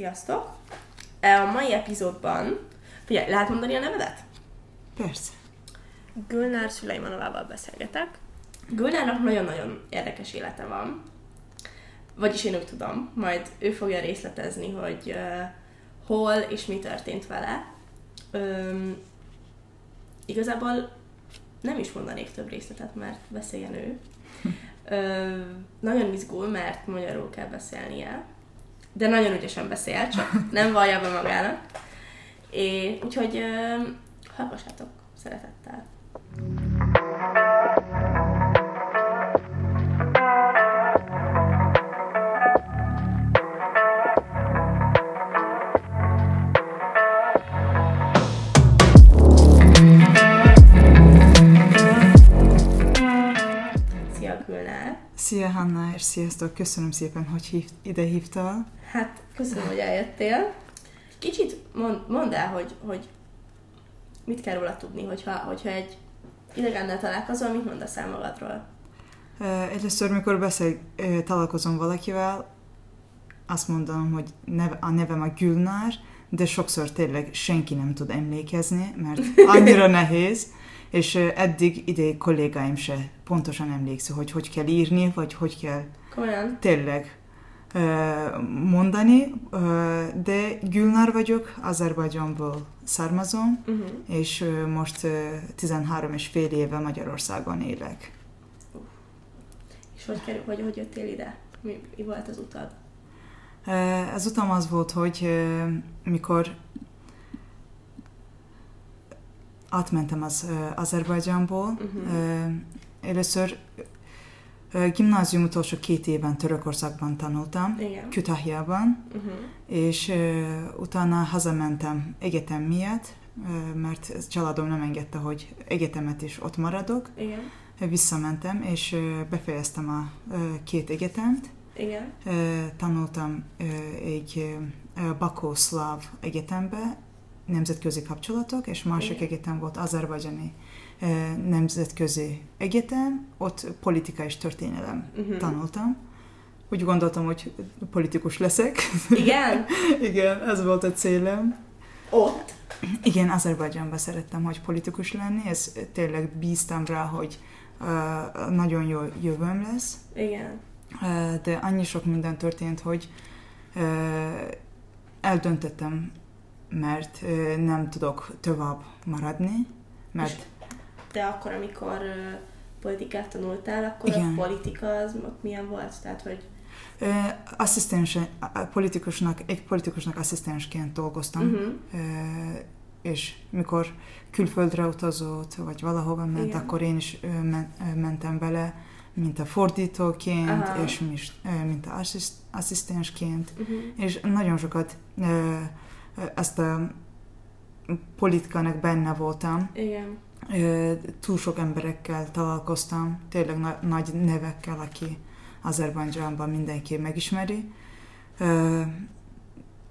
Sziasztok! E, A mai epizódban... Figyelj, lehet mondani a nevedet? Persze. Gülnár Szülejmanovával beszélgetek. Gülnárnak nagyon-nagyon érdekes élete van. Vagyis én úgy tudom, majd ő fogja részletezni, hogy uh, hol és mi történt vele. Um, igazából nem is mondanék több részletet, mert beszéljen ő. Ö, nagyon izgul, mert magyarul kell beszélnie, de nagyon ügyesen beszél, csak nem vallja be magának. É, úgyhogy ö, hallgassátok szeretettel. Szia Hanna, és sziasztok! Köszönöm szépen, hogy hív, ide hívtál. Hát, köszönöm, hogy eljöttél. Kicsit mond, mondd el, hogy, hogy mit kell róla tudni, hogyha, hogyha egy idegennel találkozol, mit mondasz el magadról? Először, mikor beszél, találkozom valakivel, azt mondom, hogy neve, a nevem a Gülnár, de sokszor tényleg senki nem tud emlékezni, mert annyira nehéz, és eddig ide kollégáim se pontosan emlékszik, hogy hogy kell írni, vagy hogy kell Komolyan? tényleg mondani, de Gülnár vagyok, Azerbajdzsánból származom, Uh-huh. és most ö, 13 és fél éve Magyarországon élek. És hogy, kerül, hogy, hogy jöttél ide? Mi, mi volt az utad? Az utam az volt, hogy mikor átmentem az Azerbajdzsánból, Uh-huh. először gimnázium utolsó két éven Törökországban tanultam, Igen. Kütahyában, Uh-huh. és ö, utána hazamentem egyetem miatt, mert családom nem engedte, hogy egyetemet is ott maradok. Igen. Visszamentem, és befejeztem a két egyetemt. Igen. Tanultam egy ö, Bakó-szláv egyetembe, nemzetközi kapcsolatok, és másik Igen. egyetem volt Azerbajdzsáni ö, nemzetközi egyetem, ott politika és történelem Uh-huh. tanultam. Úgy gondoltam, hogy politikus leszek. Igen? Igen, ez volt a célom. Ott? Igen, Azerbajdzsánban szerettem, hogy politikus lenni, ez tényleg bíztam rá, hogy uh, nagyon jó jövőm lesz, Igen. uh, de annyi sok minden történt, hogy uh, eldöntöttem, mert uh, nem tudok tovább maradni, mert De akkor, amikor politikát tanultál, akkor Igen. a politika az milyen volt? Tehát, hogy asszisztens, politikusnak, egy politikusnak asszisztensként dolgoztam, uh-huh. És mikor külföldre utazott, vagy valahova ment, Igen. akkor én is mentem vele, mint a fordítóként, Aha. és mint a assziszt- asszisztensként, Uh-huh. és nagyon sokat ezt a politikának benne voltam. Igen. Túl sok emberekkel találkoztam, tényleg na- nagy nevekkel, aki Azerbajdzsánban mindenki megismeri.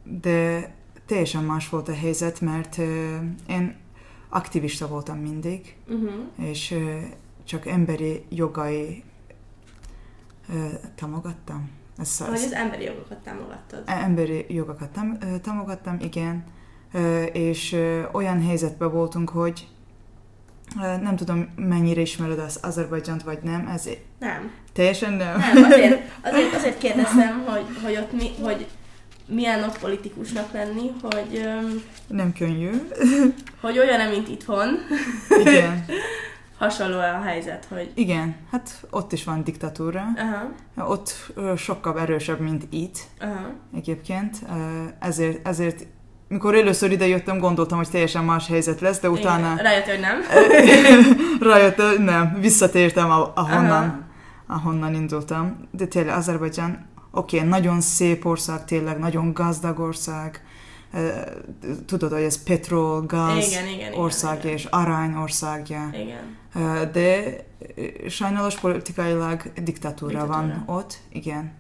De teljesen más volt a helyzet, mert én aktivista voltam mindig, Uh-huh. és csak emberi jogai támogattam. Ez, Hogy az emberi jogokat támogattad. Emberi jogokat támogattam, igen, és olyan helyzetben voltunk, hogy nem tudom, mennyire ismered az Azerbajdzsánt, vagy nem, ez Nem. teljesen nem. Nem, azért, azért, azért kérdeztem, hogy, hogy ott mi, hogy milyen ott politikusnak lenni, hogy, nem könnyű. hogy olyan, mint itthon, Igen, hasonló a helyzet, hogy igen, hát ott is van diktatúra. aha, Ott sokkal erősebb, mint itt aha, egyébként. Ezért, ezért mikor először ide jöttem, gondoltam, hogy teljesen más helyzet lesz, de utána Igen. Rájöttél, hogy nem? rájöttem, hogy nem, visszatértem ahonnan, Aha. ahonnan indultam. De tényleg Azerbajdzsán, oké, okay, nagyon szép ország, tényleg nagyon gazdag ország. Tudod, hogy ez petrol, gáz Igen, igen, igen, országja igen. és arány országja. Igen. De sajnálos politikailag diktatúra van Diktatúra. ott, igen.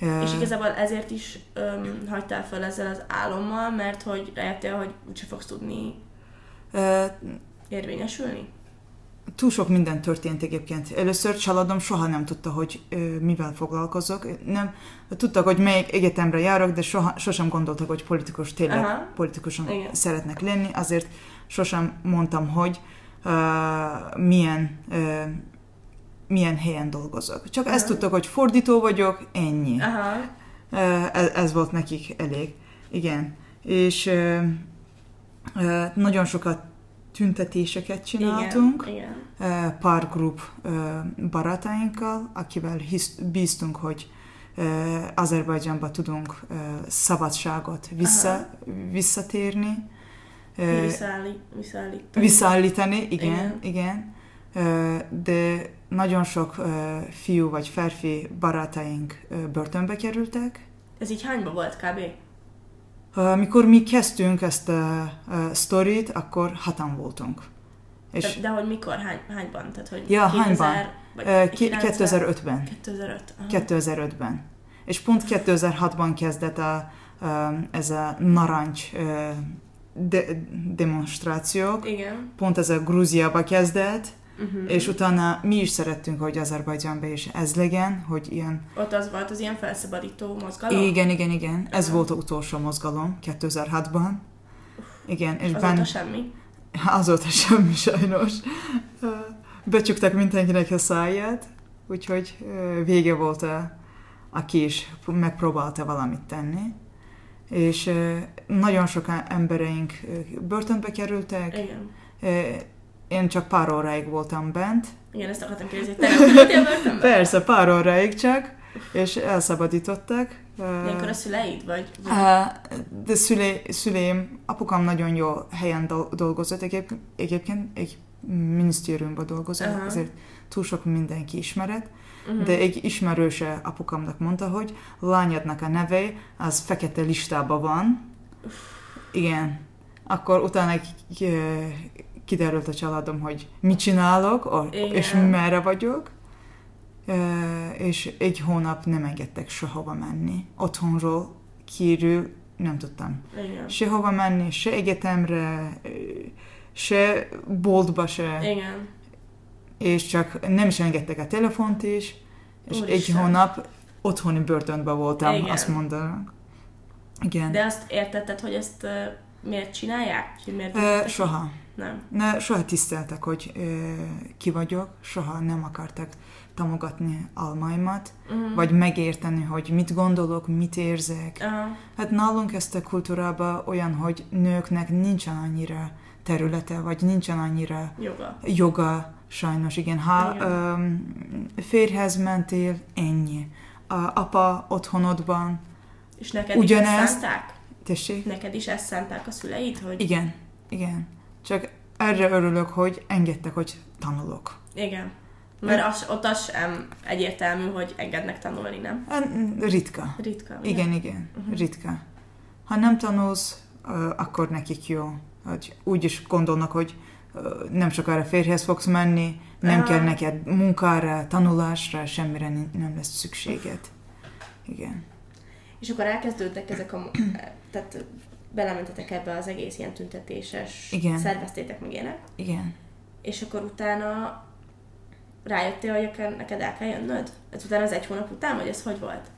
Ö, És igazából ezért is öm, hagytál fel ezzel az álommal, mert hogy rájöttél, hogy úgyse fogsz tudni ö, érvényesülni? túl sok minden történt egyébként. Először családom soha nem tudta, hogy ö, mivel foglalkozok. Nem, tudtak, hogy melyik egyetemre járok, de soha, sosem gondoltak, hogy politikus tényleg Aha. politikuson Igen. szeretnek lenni, azért sosem mondtam, hogy uh, milyen uh, milyen helyen dolgozok. Csak Aha. ezt tudtak, hogy fordító vagyok, ennyi. Aha. Ez, ez volt nekik elég. Igen. És nagyon sokat tüntetéseket csináltunk. Igen, igen. Pár grup barátainkkal, akivel hisz, bíztunk, hogy Azerbajdzsánba tudunk szabadságot vissza, visszatérni. Visszaállítani. Visszaállítani, igen, igen. igen. De nagyon sok fiú vagy férfi barátaink börtönbe kerültek. Ez így hányba volt kb? Amikor mi kezdtünk ezt a, a sztorit, akkor hatan voltunk. És de, de hogy mikor, hány, hányban? Tehát, hogy ja, 2000, hányban? Vagy 2005-ben. 2005. 2005-ben. És pont 2006-ban kezdett a, a, ez a narancs de, demonstrációk. Igen. Pont ez a Grúziába kezdett, Uh-huh. És utána mi is szerettünk, hogy Azerbajdzsánban is ez legyen, hogy ilyen... Ott az volt az ilyen felszabadító mozgalom? Igen, igen, igen. Uh-huh. Ez volt az utolsó mozgalom 2006-ban. Igen, és Azóta ben... semmi? Azóta semmi, sajnos. Becsuktak mindenkinek a száját, úgyhogy vége volt, a, aki is megpróbálta valamit tenni. És nagyon sok embereink börtönbe kerültek. Igen én csak pár óráig voltam bent. Igen, ezt akartam kérdezni, te nem Persze, pár óráig csak, és elszabadítottak. Ilyenkor a szüleid, vagy? De szülé, szüleim, apukám nagyon jó helyen dolgozott, egyébként egy minisztériumban dolgozott, uh-huh. ezért túl sok mindenki ismeret. Uh-huh. De egy ismerőse apukámnak mondta, hogy lányadnak a neve, az fekete listában van. Igen. Akkor utána kiderült a családom, hogy mit csinálok, Igen. és merre vagyok, és egy hónap nem engedtek sehova menni. Otthonról kívül nem tudtam Igen. sehova menni, se egyetemre, se boltba se. Igen. És csak nem is engedtek a telefont is, és Úristen. egy hónap otthoni börtönben voltam, Igen. azt mondanak. Igen. De azt értetted, hogy ezt miért csinálják? Miért uh, soha. Nem. Ne, soha tiszteltek, hogy ö, ki vagyok, soha nem akartak támogatni almaimat, uh-huh. vagy megérteni, hogy mit gondolok, mit érzek. Uh-huh. Hát nálunk ezt a kultúrában olyan, hogy nőknek nincsen annyira területe, vagy nincsen annyira joga, joga sajnos, igen. Ha igen. Ö, férhez mentél, ennyi. A apa otthonodban És neked ugyanezt? Tessék? Neked is ezt szánták a szüleid? Hogy... Igen, igen. Csak erre örülök, hogy engedtek, hogy tanulok. Igen. Mert az, ott az sem egyértelmű, hogy engednek tanulni, nem? Ritka. Ritka. Igen, igen, igen uh-huh. ritka. Ha nem tanulsz, akkor nekik jó. Hogy úgy is gondolnak, hogy nem sokára férjhez fogsz menni, nem uh-huh. kell neked munkára, tanulásra, semmire nem lesz szükséged. Igen. És akkor elkezdődtek ezek a... Tehát belementetek ebbe az egész ilyen tüntetéses, Igen. szerveztétek meg ilyenek. Igen. És akkor utána rájöttél, hogy neked el kell jönnöd? Ez utána az egy hónap után, vagy ez hogy volt?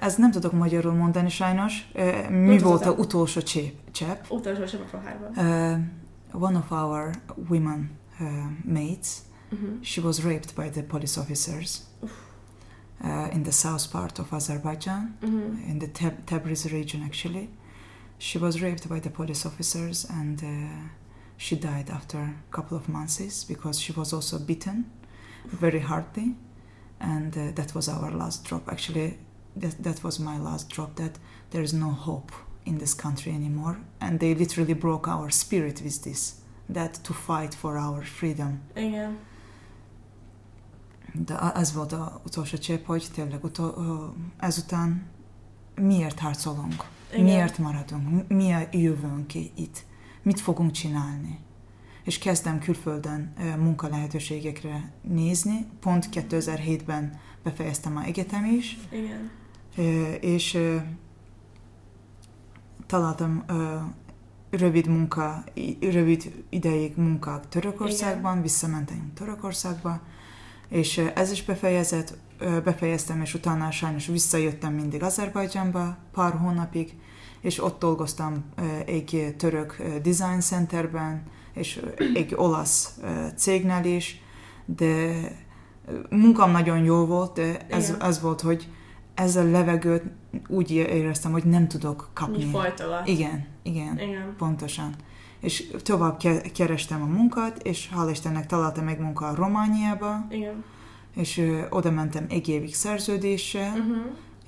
Ez nem tudok magyarul mondani sajnos. Mi Úgy volt az utolsó csepp? Utolsó csepp a pohárban. Uh, one of our women uh, mates, uh-huh. she was raped by the police officers. Uh, in the south part of Azerbaijan, uh-huh. in the Tab- Tabriz region actually. She was raped by the police officers and uh, she died after a couple of months because she was also beaten very hardly. And uh, that was our last drop. Actually, that, that was my last drop that there is no hope in this country anymore. And they literally broke our spirit with this that to fight for our freedom. Igen. De ez volt a utolsó csepp, hogy tényleg utol, ezután miért harcolunk? Igen. Miért maradunk? Mi a jövőnk itt? Mit fogunk csinálni? És kezdtem külföldön munkalehetőségekre nézni. Pont 2007-ben befejeztem a egyetem is. Igen. És találtam rövid munka, rövid ideig munkák Törökországban, Igen. visszamentem Törökországba, és ez is befejezett, befejeztem, és utána sajnos visszajöttem mindig Azerbajdzsánba pár hónapig, és ott dolgoztam egy török design centerben, és egy olasz cégnél is, de munkám nagyon jó volt, de ez, ez volt, hogy ez a levegőt úgy éreztem, hogy nem tudok kapni. Mi Igen, igen, igen, pontosan. És tovább kerestem a munkát, és hál' Istennek találtam meg munka a Romániába, igen. és ö, oda mentem egy évig szerződéssel, uh-huh.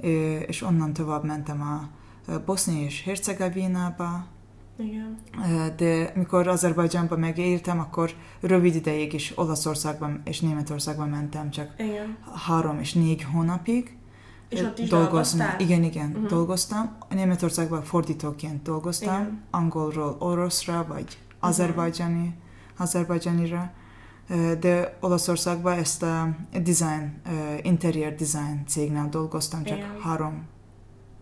ö, és onnan tovább mentem a Bosznia és Hercegovinába, igen. De mikor Azerbajdzsánban megértem, akkor rövid ideig is Olaszországban és Németországban mentem, csak igen. három és négy hónapig. És ott is dolgoztam. Igen, igen, uh-huh. dolgoztam. Németországban fordítóként dolgoztam, igen. angolról oroszra, vagy uh-huh. azerbajdzsáni, azerbajdzsánira. De Olaszországban ezt a design, interior design cégnél dolgoztam, csak igen. három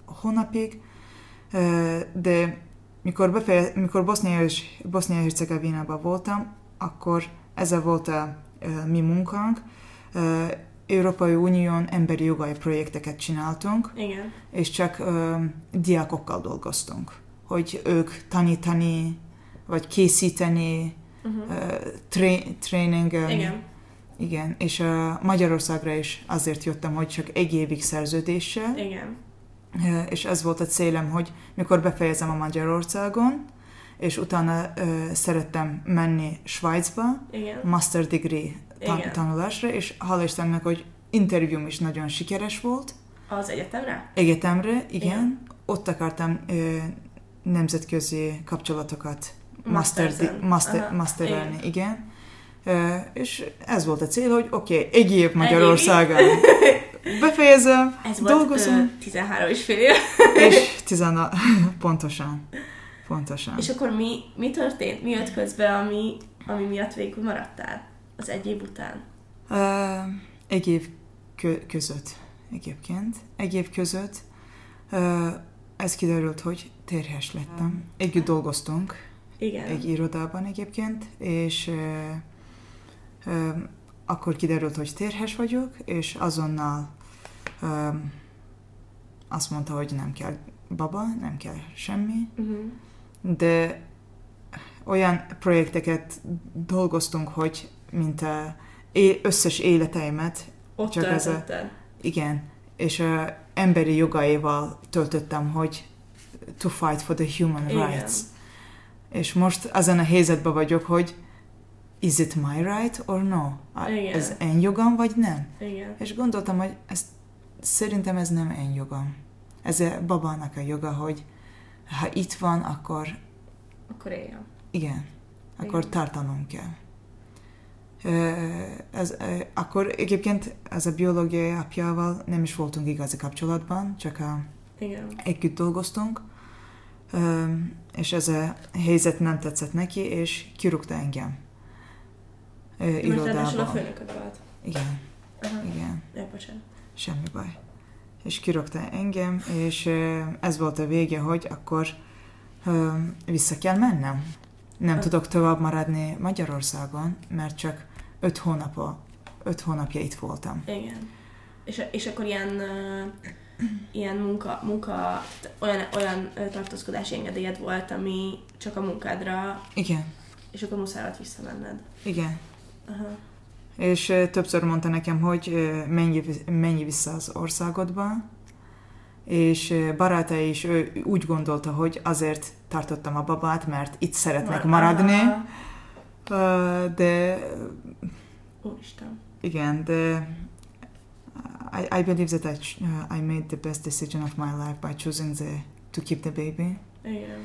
hónapig. De mikor, befeje, mikor Bosznia és Bosznia Hercegovinában voltam, akkor ez volt a mi munkánk. Európai Unión emberi jogai projekteket csináltunk, Igen. és csak ö, diákokkal dolgoztunk, hogy ők tanítani, vagy készíteni, uh-huh. tré- tréningelni. Igen. Igen, és uh, Magyarországra is azért jöttem, hogy csak egy évig szerződéssel. Igen és ez volt a célem, hogy mikor befejezem a Magyarországon, és utána uh, szerettem menni Svájcba, Igen. master degree Igen. tanulásra, és hála Istennek, hogy interjúm is nagyon sikeres volt. Az egyetemre? Egyetemre, igen. igen. Ott akartam uh, nemzetközi kapcsolatokat master, master, masterelni, igen. igen. Uh, és ez volt a cél, hogy oké, okay, egy év Magyarországon. Befejezem, Ez dolgozom. Volt, 13 és fél és 16, pontosan. Pontosan. És akkor mi, mi történt? Mi jött közbe, ami, ami miatt végül maradtál az egy év után? Uh, egy év kö- között egyébként. Egy év között uh, ez kiderült, hogy terhes lettem. Együtt dolgoztunk. Igen. Egy irodában egyébként, és uh, uh, akkor kiderült, hogy terhes vagyok, és azonnal um, azt mondta, hogy nem kell baba, nem kell semmi, uh-huh. de olyan projekteket dolgoztunk, hogy mint a összes életeimet Ott csak ez a, igen, és a emberi jogaival töltöttem, hogy to fight for the human igen. rights. És most azon a helyzetben vagyok, hogy is it my right or no? Igen. Ez én jogam, vagy nem? Igen. És gondoltam, hogy ezt, szerintem ez nem én jogam. Ez a babának a joga, hogy ha itt van, akkor... Akkor éljen. Igen. Akkor Igen. tartanom kell. Ez, akkor egyébként ez a biológiai apjával nem is voltunk igazi kapcsolatban, csak a, Igen. együtt dolgoztunk, és ez a helyzet nem tetszett neki, és kirúgta engem irodában. a főnököd volt. Igen. Aha. Igen. Ja, bocsánat. Semmi baj. És kirogta engem, és ez volt a vége, hogy akkor vissza kell mennem. Nem tudok tovább maradni Magyarországon, mert csak öt, hónapa, öt hónapja itt voltam. Igen. És, és akkor ilyen, uh, ilyen munka, munka olyan, olyan tartózkodási engedélyed volt, ami csak a munkádra... Igen. És akkor muszáj volt visszamenned. Igen. Aha. És uh, többször mondta nekem, hogy menj, menj vissza az országodba, és barátai is ő úgy gondolta, hogy azért tartottam a babát, mert itt szeretnek maradni. De... Úristen. Igen, de I, I believe that I, uh, I made the best decision of my life by choosing the, to keep the baby. Igen.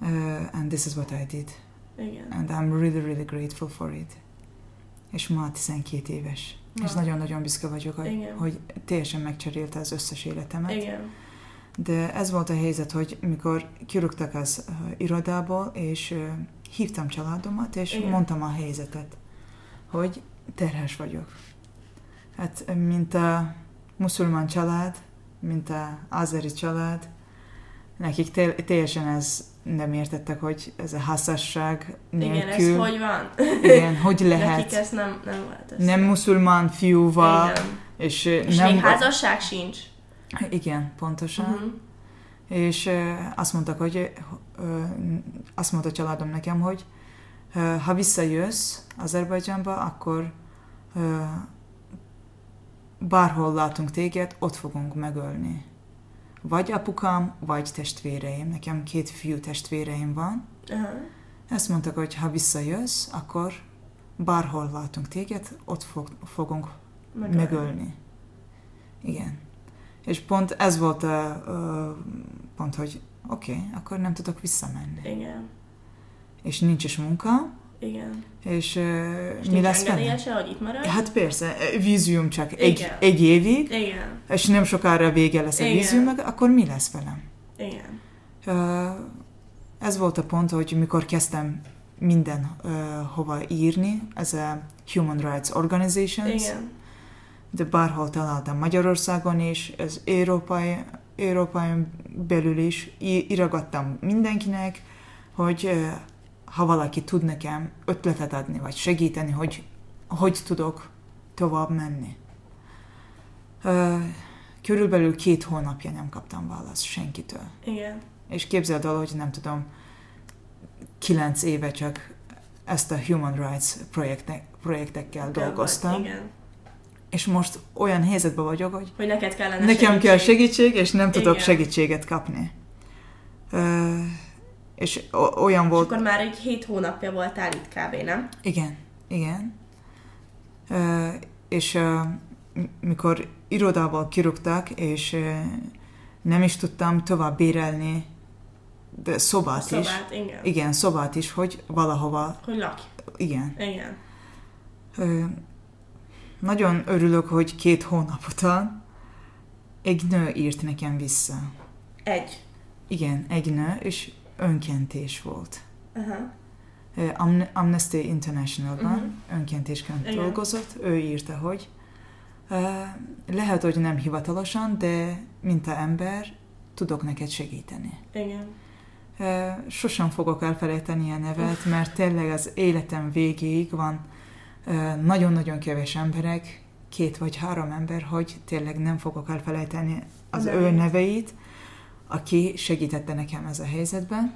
Uh, and this is what I did. Igen. And I'm really, really grateful for it és ma 12 éves. Na. És nagyon-nagyon büszke vagyok, hogy, hogy teljesen megcserélte az összes életemet. Igen. De ez volt a helyzet, hogy mikor kirúgtak az uh, irodából, és uh, hívtam családomat, és Igen. mondtam a helyzetet, hogy terhes vagyok. Hát, mint a muszulmán család, mint a azeri család, nekik teljesen ez nem értettek, hogy ez a házasság nélkül. Igen, ez hogy van? Igen, hogy lehet. Nekik ez nem, nem volt. Ez nem muszulmán fiúval. Igen. És, és nem, még házasság sincs. Igen, pontosan. Uh-huh. És azt mondtak, hogy azt mondta a családom nekem, hogy ha visszajössz Azerbajdzsánba, akkor bárhol látunk téged, ott fogunk megölni. Vagy apukám, vagy testvéreim. Nekem két fiú testvéreim van. Uh-huh. Ezt mondtak, hogy ha visszajössz, akkor bárhol látunk téged, ott fog, fogunk megölni. megölni. Igen. És pont ez volt a, a pont, hogy oké, okay, akkor nem tudok visszamenni. Igen. És nincs is munka. Igen. És, uh, és mi lesz vele? hogy itt marad? Hát persze, vízium csak egy, egy évig. Igen. És nem sokára vége lesz Igen. a vízium, akkor mi lesz velem? Igen. Uh, ez volt a pont, hogy mikor kezdtem minden uh, hova írni, ez a Human Rights Organizations. Igen de bárhol találtam Magyarországon is, az Európai, Európai belül is írogattam mindenkinek, hogy ha valaki tud nekem ötletet adni, vagy segíteni, hogy hogy tudok tovább menni. Körülbelül két hónapja nem kaptam választ senkitől. Igen. És képzeld el, hogy nem tudom, kilenc éve csak ezt a Human Rights projektek, projektekkel De dolgoztam. igen és most olyan helyzetben vagyok, hogy, hogy neked kellene nekem segítség. kell segítség, és nem tudok igen. segítséget kapni. És olyan volt... És akkor már egy hét hónapja voltál itt kb., nem? Igen, igen. Uh, és uh, mikor irodából kirúgtak, és uh, nem is tudtam tovább bérelni de szobát, szobát is. Igen. igen, szobát is, hogy valahova... Hogy lakj. Igen. Igen. Uh, nagyon örülök, hogy két hónap után egy nő írt nekem vissza. Egy? Igen, egy nő, és önkentés volt. Uh-huh. Amnesty International-ban uh-huh. önkéntésként Igen. dolgozott. Ő írta, hogy uh, lehet, hogy nem hivatalosan, de mint a ember tudok neked segíteni. Igen. Uh, sosem fogok elfelejteni a nevet, mert tényleg az életem végéig van nagyon-nagyon kevés emberek, két vagy három ember, hogy tényleg nem fogok elfelejteni az ő neveit, aki segítette nekem ez a helyzetben.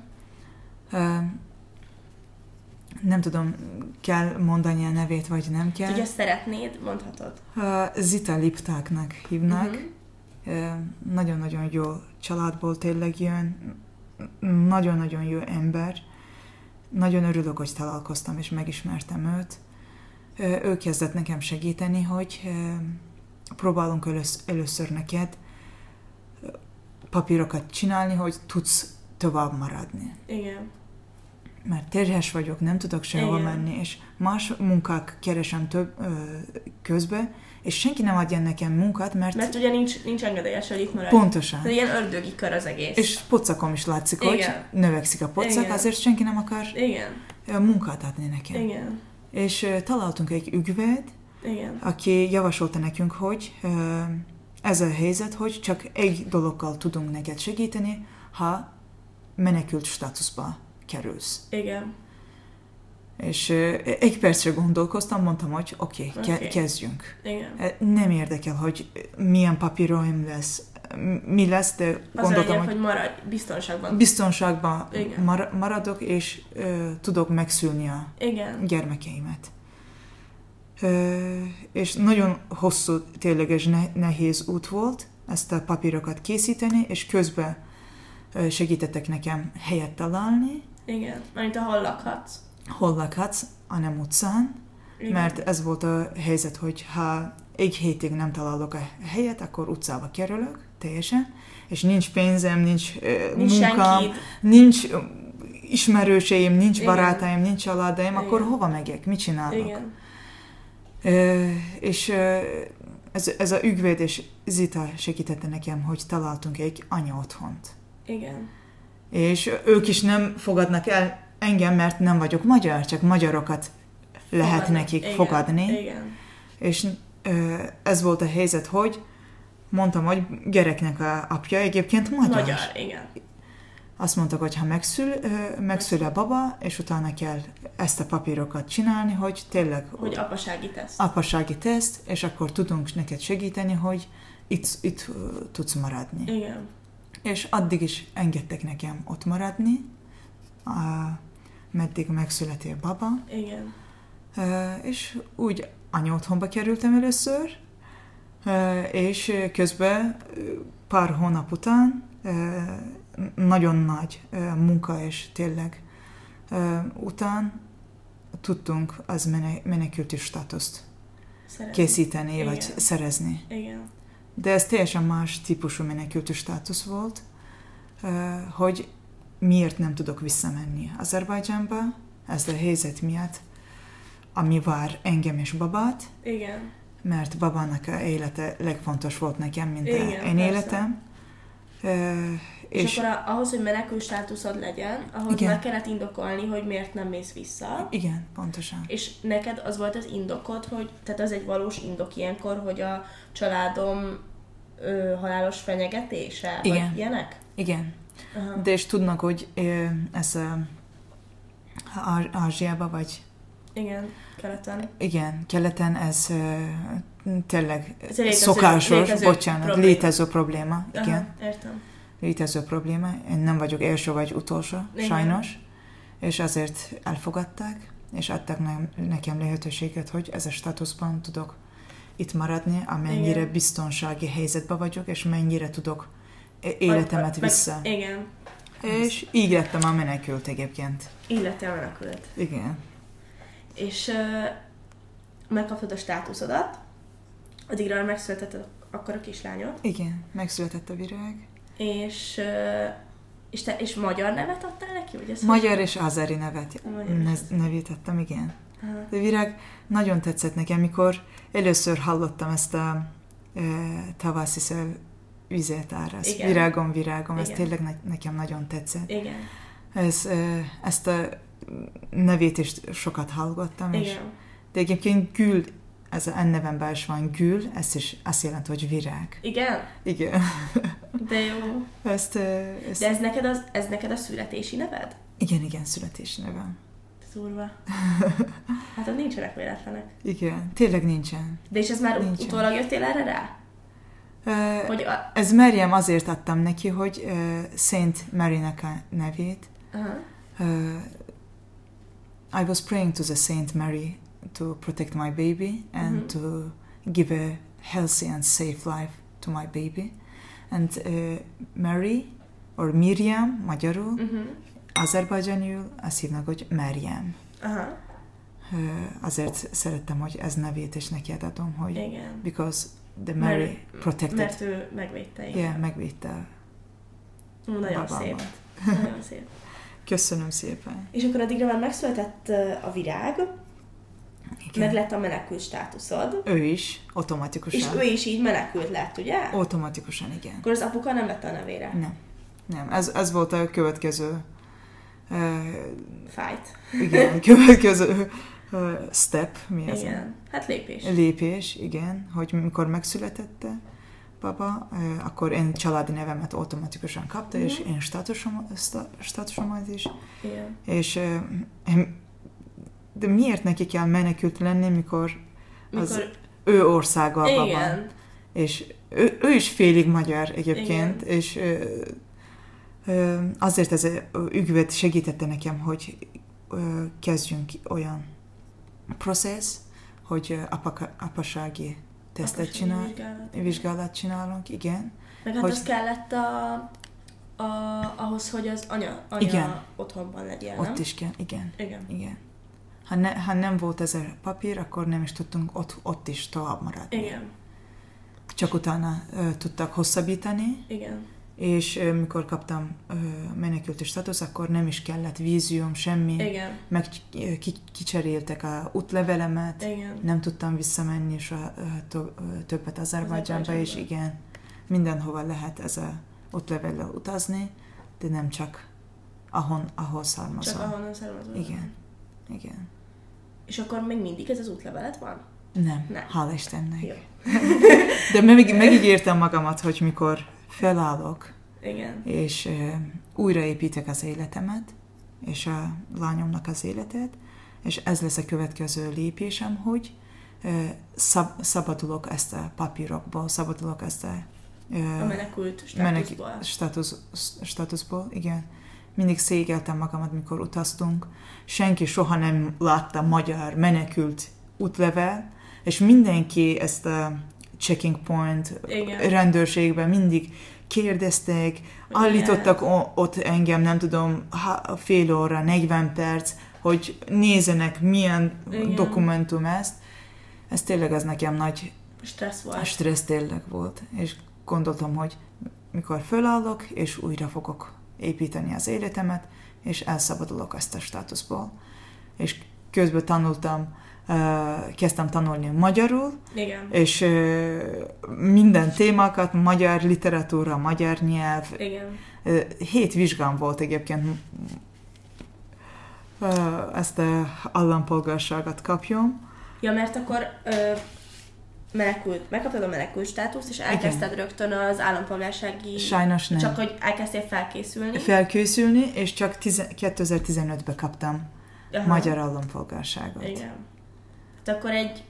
Nem tudom, kell mondani a nevét, vagy nem kell. Ugye szeretnéd, mondhatod. Zita Liptáknak hívnak. Uh-huh. Nagyon-nagyon jó családból tényleg jön. Nagyon-nagyon jó ember. Nagyon örülök, hogy találkoztam, és megismertem őt ő kezdett nekem segíteni, hogy próbálunk elősz, először neked papírokat csinálni, hogy tudsz tovább maradni. Igen. Mert terhes vagyok, nem tudok sehova Igen. menni, és más munkák keresem több ö, közbe, és senki nem adja nekem munkát, mert... Mert ugye nincs, nincs engedélyes, hogy itt maradj. Pontosan. Tehát ilyen ördögi kör az egész. És pocakom is látszik, Igen. hogy növekszik a pocak, Igen. azért senki nem akar Igen. munkát adni nekem. Igen és uh, találtunk egy ügyvéd, Igen. aki javasolta nekünk, hogy uh, ez a helyzet, hogy csak egy dologgal tudunk neked segíteni, ha menekült státuszba kerülsz. Igen. És uh, egy percre gondolkoztam, mondtam, hogy oké, okay, okay. kezdjünk. Igen. Nem érdekel, hogy milyen papíroim lesz, mi lesz, de az gondoltam, lényeg, hogy, hogy maradj biztonságban. Biztonságban mar- maradok, és ö, tudok megszülni a Igen. gyermekeimet. És nagyon hosszú, tényleges ne- nehéz út volt ezt a papírokat készíteni, és közben segítettek nekem helyet találni. Igen, mert ahol lakhatsz. Hol lakhatsz, a nem utcán, Igen. mert ez volt a helyzet, hogy ha egy hétig nem találok a helyet, akkor utcába kerülök, teljesen, és nincs pénzem, nincs, nincs munkám, senkit. nincs ismerőseim, nincs Igen. barátaim, nincs családaim, Igen. akkor hova megyek, mit csinálok? Igen. És ez, ez a ügyvéd és Zita segítette nekem, hogy találtunk egy anya otthont. Igen. És ők is nem fogadnak el engem, mert nem vagyok magyar, csak magyarokat lehet Fogadni. nekik Igen. fogadni. Igen. És ez volt a helyzet, hogy mondtam, hogy gyereknek a apja egyébként magyar. Magyar, igen. Azt mondtak, hogy ha megszül, megszül a baba, és utána kell ezt a papírokat csinálni, hogy tényleg... Hogy apasági teszt. Apasági teszt, és akkor tudunk neked segíteni, hogy itt, itt tudsz maradni. Igen. És addig is engedtek nekem ott maradni, meddig megszületél baba. Igen. És úgy anya otthonba kerültem először, és közben pár hónap után nagyon nagy munka és tényleg után tudtunk az menekülti státuszt szerezni. készíteni, Igen. vagy szerezni. Igen. De ez teljesen más típusú menekülti státusz volt, hogy miért nem tudok visszamenni Azerbajdzsánba, ez a helyzet miatt, ami vár engem és babát. Igen. Mert babának a élete legfontos volt nekem, mint Igen, én persze. életem. És, és akkor ahhoz, hogy menekül státuszod legyen, ahhoz igen. meg kellett indokolni, hogy miért nem mész vissza. Igen, pontosan. És neked az volt az indokod, hogy, tehát az egy valós indok ilyenkor, hogy a családom ö, halálos fenyegetése, igen. vagy ilyenek? Igen. Aha. De és tudnak, hogy ö, ez a Ázsiába, vagy igen, keleten. Igen, keleten ez ö, tényleg ez létező, szokásos, létező bocsánat, probléma. létező probléma. Igen. Aha, értem létező probléma. Én nem vagyok első vagy utolsó, Igen. sajnos. És azért elfogadták, és adtak nekem lehetőséget, hogy ez a státuszban tudok itt maradni, amennyire Igen. biztonsági helyzetben vagyok, és mennyire tudok életemet a, vissza. Igen. És így lettem a menekült egyébként. Így lettem a menekült. Igen. És uh, megkaptad a státuszodat, addigra megszületett akkor a kislányod. Igen, megszületett a virág. És, és, te, és magyar nevet adtál neki? Ugye magyar és azeri nevet ne, nevét adtam, igen. Aha. De virág nagyon tetszett nekem, mikor először hallottam ezt a e, tavaszi vizet árasz. Igen. Virágom, virágom, Igen. ez tényleg ne, nekem nagyon tetszett. Igen. Ez, e, ezt a nevét is sokat hallgattam, Igen. és de egyébként Gül ez a nevemben is van gül, ez is azt jelenti, hogy virág. Igen? Igen. De jó. Ezt, ezt... De ez neked, az, ez neked a születési neved? Igen, igen, születési nevem. Szúrva. Hát ott nincsenek véletlenek. Igen, tényleg nincsen. De és ez már nincsen. utólag jöttél erre rá? Uh, hogy a... Ez Merjem azért adtam neki, hogy uh, Saint Marynek a nevét. Uh-huh. Uh, I was praying to the Saint Mary to protect my baby and mm-hmm. to give a healthy and safe life to my baby. And uh, Mary, or Miriam, magyarul, mm-hmm. azerbajdzsányul azt hívnak, hogy. Uh-huh. Uh, azért szerettem, hogy ez nevét is neki adom, hogy igen. because the Mary mert, protected. Mert ő megvédte. Igen, yeah, megvédte. Nagyon babámat. szép. Nagyon szép. Köszönöm szépen. És akkor addigra már megszületett a virág, igen. meg lett a menekült státuszod. Ő is, automatikusan. És ő is így menekült lett, ugye? Automatikusan, igen. Akkor az apuka nem vette a nevére? Nem. Nem, ez, ez volt a következő... Uh, Fight. Igen, következő uh, step, mi ez? Igen, hát lépés. Lépés, igen, hogy mikor megszületette papa, uh, akkor én családi nevemet automatikusan kapta, mm. és én státusom, státusomat is. Igen. És uh, én de miért neki kell menekült lenni, mikor, mikor... az ő országában Igen. van? És ő, ő is félig magyar egyébként, Igen. és ö, ö, azért ez ügyvet segítette nekem, hogy ö, kezdjünk olyan processz, hogy apaka, apasági tesztet csinál, vizsgálat. vizsgálat csinálunk, igen. Meg hát hogy... az kellett a, a, ahhoz, hogy az anya, anya igen. otthonban legyen, Ott is kell, igen. Igen. igen ha, ne, ha nem volt ez a papír, akkor nem is tudtunk ott, ott is tovább maradni. Igen. Csak utána ö, tudtak hosszabbítani. Igen. És ö, mikor kaptam ö, menekülti státusz, akkor nem is kellett vízium, semmi. Igen. Meg ki, kicseréltek a útlevelemet. Igen. Nem tudtam visszamenni és a, to, többet Azerbajdzsánba, és igen, mindenhova lehet ez a útlevellel utazni, de nem csak ahon, ahol származom. Csak ahonnan származom. Igen. Igen. És akkor még mindig ez az útlevelet van? Nem, Nem. hála Istennek. Jó. De meg, megígértem magamat, hogy mikor felállok, Igen. és uh, újraépítek az életemet, és a lányomnak az életet, és ez lesz a következő lépésem, hogy szab, szabadulok ezt a papírokból, szabadulok ezt a... a menekült státuszból. Menek, státusz, státuszból, igen. Mindig szégyeltem magamat, mikor utaztunk. Senki soha nem látta magyar menekült útlevel, és mindenki ezt a checking point igen. rendőrségben mindig kérdezték, állítottak ott engem, nem tudom, fél óra, 40 perc, hogy nézenek, milyen Igen. dokumentum ezt. Ez tényleg az nekem nagy stressz volt. Stressz tényleg volt. És gondoltam, hogy mikor fölállok, és újra fogok építeni az életemet, és elszabadulok ezt a státuszból. És közben tanultam, kezdtem tanulni magyarul, Igen. és minden témákat, magyar literatúra, magyar nyelv. Igen. Hét vizsgám volt egyébként ezt a állampolgárságot kapjon. Ja, mert akkor ö, menekült, megkaptad a menekült státuszt, és elkezdted Igen. rögtön az állampolgársági... Sajnos nem. Csak hogy elkezdtél felkészülni. Felkészülni, és csak 2015-ben kaptam Aha. magyar állampolgárságot. Igen. De akkor egy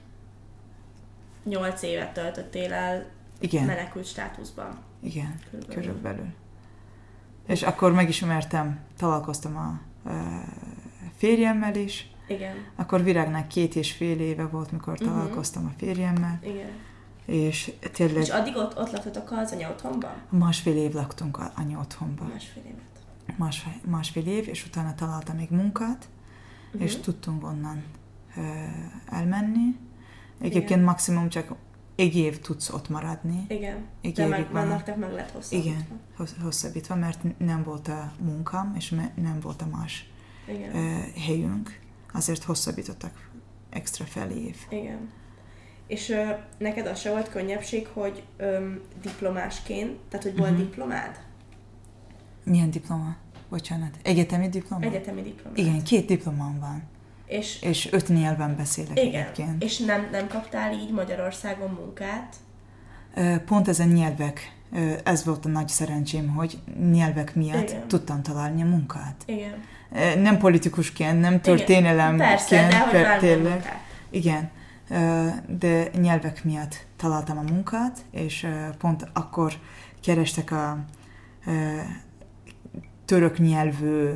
8 évet töltöttél el Igen. menekült státuszban. Igen, körülbelül. körülbelül. És akkor megismertem, találkoztam a, a férjemmel is. Igen. Akkor Virágnak két és fél éve volt, mikor uh-huh. találkoztam a férjemmel. Igen. És tényleg... És addig ott, ott laktatok az anya otthonban? Másfél év laktunk a anya otthonban. Másfél évet. Másfél, másfél év, és utána találtam még munkát, uh-huh. és tudtunk onnan uh, elmenni. Egyébként Igen. maximum csak egy év tudsz ott maradni. Igen, egy de meg, van, vannak, meg lett hosszabbítva. Igen, hosszabbítva, mert nem volt a munkám, és nem volt a más Igen. Helyünk. Azért hosszabbítottak extra fel év. Igen. És uh, neked az se volt könnyebbség, hogy um, diplomásként, tehát hogy volt uh-huh. diplomád? Milyen diploma? Bocsánat. Egyetemi diploma? Egyetemi diploma. Igen, két diplomám van. És, és öt nyelven beszélek igen, egyébként. És nem, nem kaptál így Magyarországon munkát? Pont ezen nyelvek, ez volt a nagy szerencsém, hogy nyelvek miatt igen. tudtam találni a munkát. Igen. Nem politikusként, nem történelemként. Persze, de hogy tényleg. Igen, de nyelvek miatt találtam a munkát, és pont akkor kerestek a török nyelvű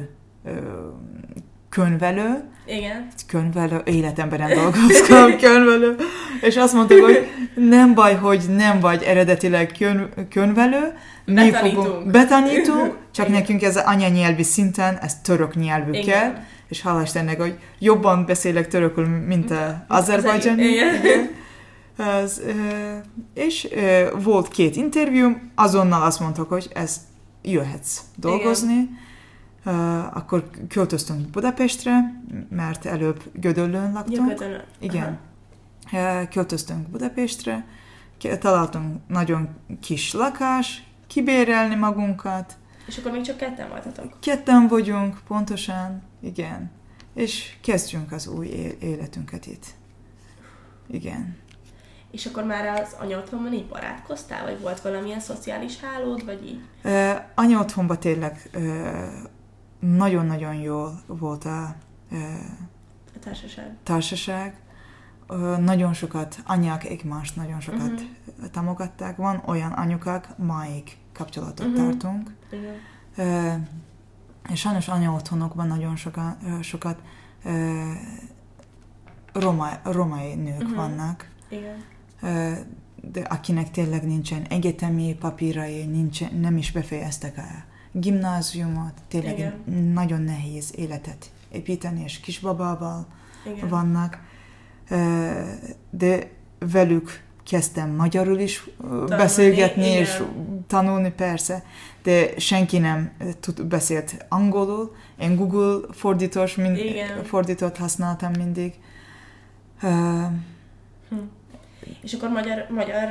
könyvelő. Igen. Könyvelő, életemben nem dolgoztam könyvelő. És azt mondtuk, hogy nem baj, hogy nem vagy eredetileg kön, könyvelő. Mi Fogunk, betanítunk, csak Igen. nekünk ez anyanyelvi szinten, ez török nyelvű Igen. kell. És hálás Istennek, hogy jobban beszélek törökül, mint az azerbajdzsáni. Igen. Ez, és volt két interjú, azonnal azt mondtak, hogy ez jöhetsz dolgozni. Igen akkor költöztünk Budapestre, mert előbb Gödöllőn laktunk. Ja. Igen. Uh, költöztünk Budapestre, találtunk nagyon kis lakás, kibérelni magunkat. És akkor még csak ketten voltatok? Ketten vagyunk, pontosan, igen. És kezdjünk az új életünket itt. Igen. És akkor már az anya otthonban így barátkoztál, vagy volt valamilyen szociális hálód, vagy így? Uh, anya otthonban tényleg uh, nagyon-nagyon jól volt a, a társaság. társaság. Nagyon sokat, anyák egymást nagyon sokat uh-huh. támogatták. Van olyan anyukák, máig kapcsolatot uh-huh. tartunk. Uh, és sajnos anya otthonokban nagyon sokat, sokat roma, romai nők uh-huh. vannak. Igen. De akinek tényleg nincsen egyetemi papírai, nincsen, nem is befejeztek el gimnáziumot, tényleg Igen. nagyon nehéz életet építeni, és kisbabával Igen. vannak, de velük kezdtem magyarul is tanulni, beszélgetni, igen. és tanulni persze, de senki nem tud, beszélt angolul. Én Google fordítós, mind, fordítót használtam mindig. Uh, hm. És akkor magyar, magyar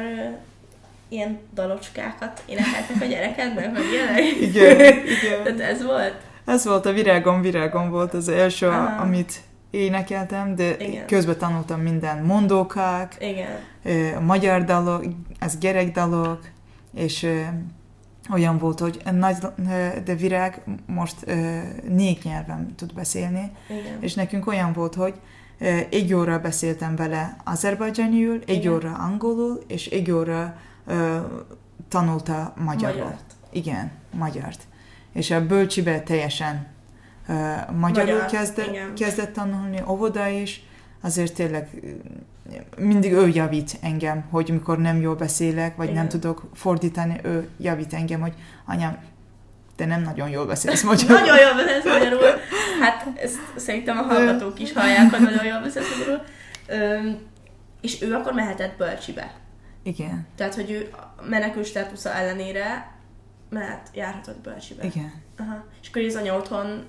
ilyen dalocskákat énekeltek a gyerekednek, meg ilyenek? Igen, igen. Tehát ez volt? Ez volt, a Virágom, Virágom volt az első, Aha. amit énekeltem, de Igen. közben tanultam minden mondókák, Igen. magyar dalok, ez gyerekdalok, és olyan volt, hogy nagy, de virág most négy nyelven tud beszélni, Igen. és nekünk olyan volt, hogy egy óra beszéltem vele azerbajdzsániul, egy óra angolul, és egy óra uh, tanulta magyarul. Magyart. Igen, magyart. És a bölcsibe teljesen uh, magyarul Magyar, kezdett, igen. kezdett tanulni, óvoda is, azért tényleg mindig ő javít engem, hogy mikor nem jól beszélek, vagy nem Igen. tudok fordítani, ő javít engem, hogy anyám, te nem nagyon jól beszélsz magyarul. Nagyon jól beszélsz magyarul. Hát ezt szerintem a hallgatók is hallják, hogy nagyon jól beszélsz magyarul. Öm, és ő akkor mehetett bölcsibe. Igen, Tehát, hogy ő menekül státusza ellenére mehet, járhatott bölcsibe. igen. Aha. És akkor az anya otthon...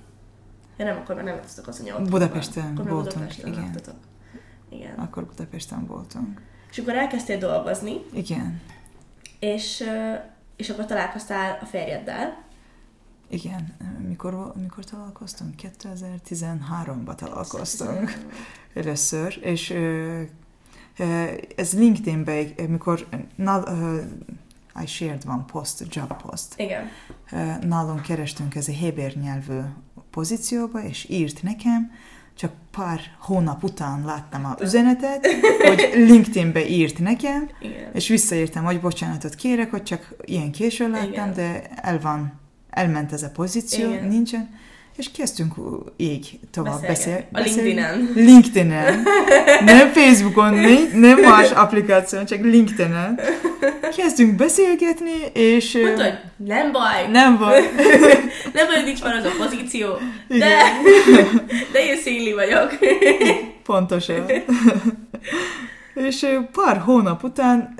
Ja nem, akkor már nem laktatok az anya otthon. Budapesten akkor voltunk, Budapesten igen. laktatok. Igen. Akkor Budapesten voltunk. És akkor elkezdtél dolgozni, Igen, és, és akkor találkoztál a férjeddel. igen. Mikor, mikor találkoztunk? 2013-ban találkoztunk először, és ez LinkedIn-ben, mikor na, I shared one post, job post. Igen. Nálunk kerestünk ez a héber nyelvű pozícióba, és írt nekem, csak pár hónap után láttam a üzenetet, hogy LinkedIn-be írt nekem, Igen. és visszaírtam, hogy bocsánatot kérek, hogy csak ilyen későn láttam, Igen. de el van, elment ez a pozíció, Igen. nincsen, és kezdtünk így tovább beszélni. Beszélgetni. A LinkedIn-en. LinkedIn-en. Nem Facebookon, nem, más applikáción, csak LinkedIn-en. Kezdünk beszélgetni, és... Mondta, hogy nem baj, nem van. nem baj, nincs már az a pozíció, de, Igen. de én színli vagyok. Pontosan. és pár hónap után,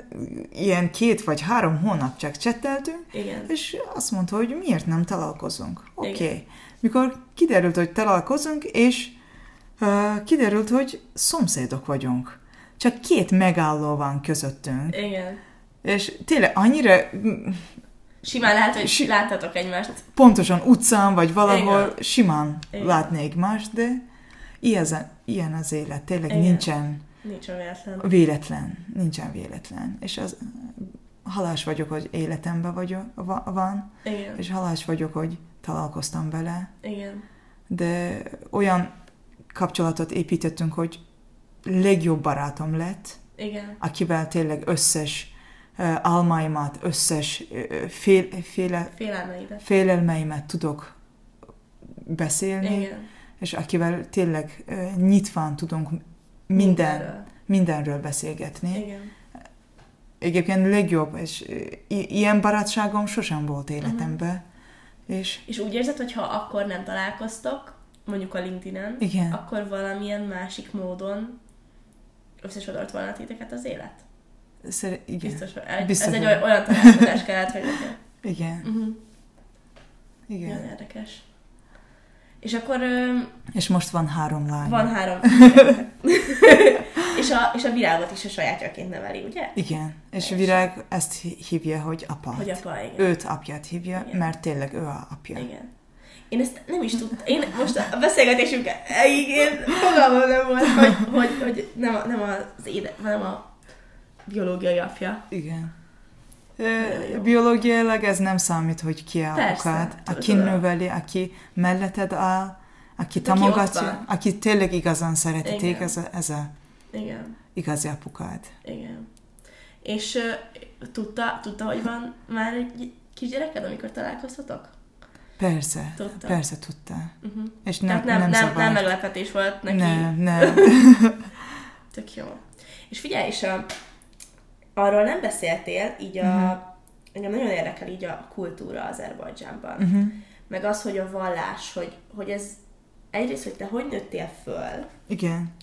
ilyen két vagy három hónap csak csetteltünk, Igen. és azt mondta, hogy miért nem találkozunk. Oké. Okay. Mikor kiderült, hogy találkozunk, és uh, kiderült, hogy szomszédok vagyunk. Csak két megálló van közöttünk. Igen. És tényleg annyira Simán lehet, hogy Si- láthatok egymást. pontosan utcán, vagy valahol Igen. simán Igen. látnék más, de ilyen, ilyen az élet. Tényleg Igen. nincsen Nincs olyan véletlen. véletlen. Nincsen véletlen. És az, halás vagyok, hogy életemben vagyok, va- van, Igen. és halás vagyok, hogy találkoztam vele. Igen. de olyan kapcsolatot építettünk, hogy legjobb barátom lett, Igen. akivel tényleg összes uh, álmaimat, összes uh, fél, féle, félelmeimet tudok beszélni, Igen. és akivel tényleg uh, nyitván tudunk minden, Mindenről. mindenről beszélgetni. Igen. Egyébként legjobb, és ilyen barátságom sosem volt életemben, és És úgy érzed, hogy ha akkor nem találkoztok, mondjuk a LinkedIn-en, igen, akkor valamilyen másik módon összesodort volna titeket az élet? szer- igen, Biztos, ez Biztos, egy hogy- olyan, olyan találkozás kellett, hogy igen, Uh-huh. igen. Nagyon érdekes. És akkor És most van három lány. van három. és, a, és a virágot is a sajátjaként neveli, ugye? Igen, és Teljesen. Virág ezt hívja, hogy apa. Hogy apa, igen. Őt apját hívja, Igen. mert tényleg ő a apja. Igen. Én ezt nem is tudtam. Én most a beszélgetésünk én fogalmam nem volt, hogy, hogy, hogy nem, a, nem az éde, nem a biológiai apja. Igen. Ö, Biológiailag ez nem számít, hogy ki a Persze, apukád, aki növeli, aki melletted áll, aki támogatja, aki tényleg igazán szereti téged, ez a, ez a Igen, igazi apukád. igen. És uh, tudta, tudta, hogy van már egy kisgyereked, amikor találkoztatok? Persze, Tudta. persze tudta. Uh-huh. És Nem, nem, nem, nem, nem, meglepetés volt neki. Nem, nem. Tök jó. És figyelj, és a, arról nem beszéltél, így a, Mhm. engem nagyon érdekel így a kultúra Azerbajdzsánban. uh-huh. Meg az, hogy a vallás, hogy, hogy ez egyrészt, hogy te hogy nőttél föl, Igen.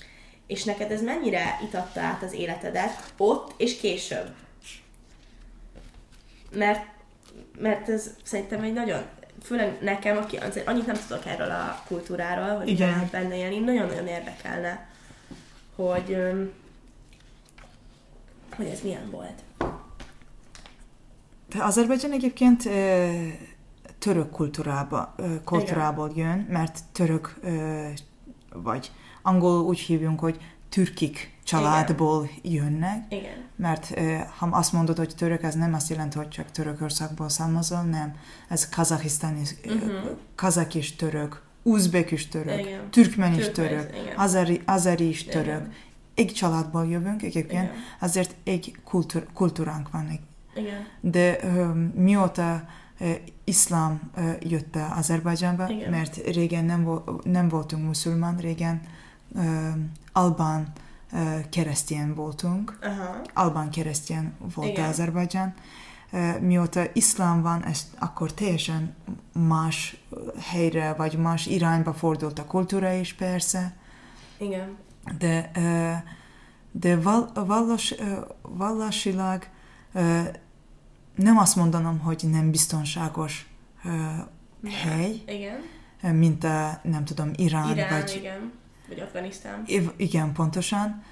és neked ez mennyire itatta át az életedet ott és később. Mert, mert ez szerintem egy nagyon, főleg nekem, aki azért annyit nem tudok erről a kultúráról, hogy Igen. benne élni, nagyon-nagyon érdekelne, hogy, hogy ez milyen volt. De Azerbajdzsán egyébként török kultúrába, kultúrából jön, mert török, vagy angol úgy hívjunk, hogy türkik családból Igen. jönnek. Igen. Mert ha azt mondod, hogy török, ez nem azt jelenti, hogy csak Törökországból származol, nem. Ez kazahisztáni, uh-huh. kazak is török, uzbek is török, igen. türkmen is török, azeri, azeri is török. Igen. Egy családból jövünk egyébként, igen. azért egy kultúr, kultúránk van. Igen. De um, mióta uh, iszlám uh, jött Azerbajdzsánba, mert régen nem, vo- nem voltunk muszulmán, régen uh, albán uh, keresztjén voltunk. Aha. Albán keresztjén volt Azerbajdzsán. Uh, mióta iszlám van, ez akkor teljesen más helyre, vagy más irányba fordult a kultúra is persze. Igen. De, uh, de val- valós, uh, vallásilag nem azt mondanom, hogy nem biztonságos hely, igen. mint a, nem tudom, Irán, Irán vagy... igen. Vagy Afganisztán. Igen, pontosan.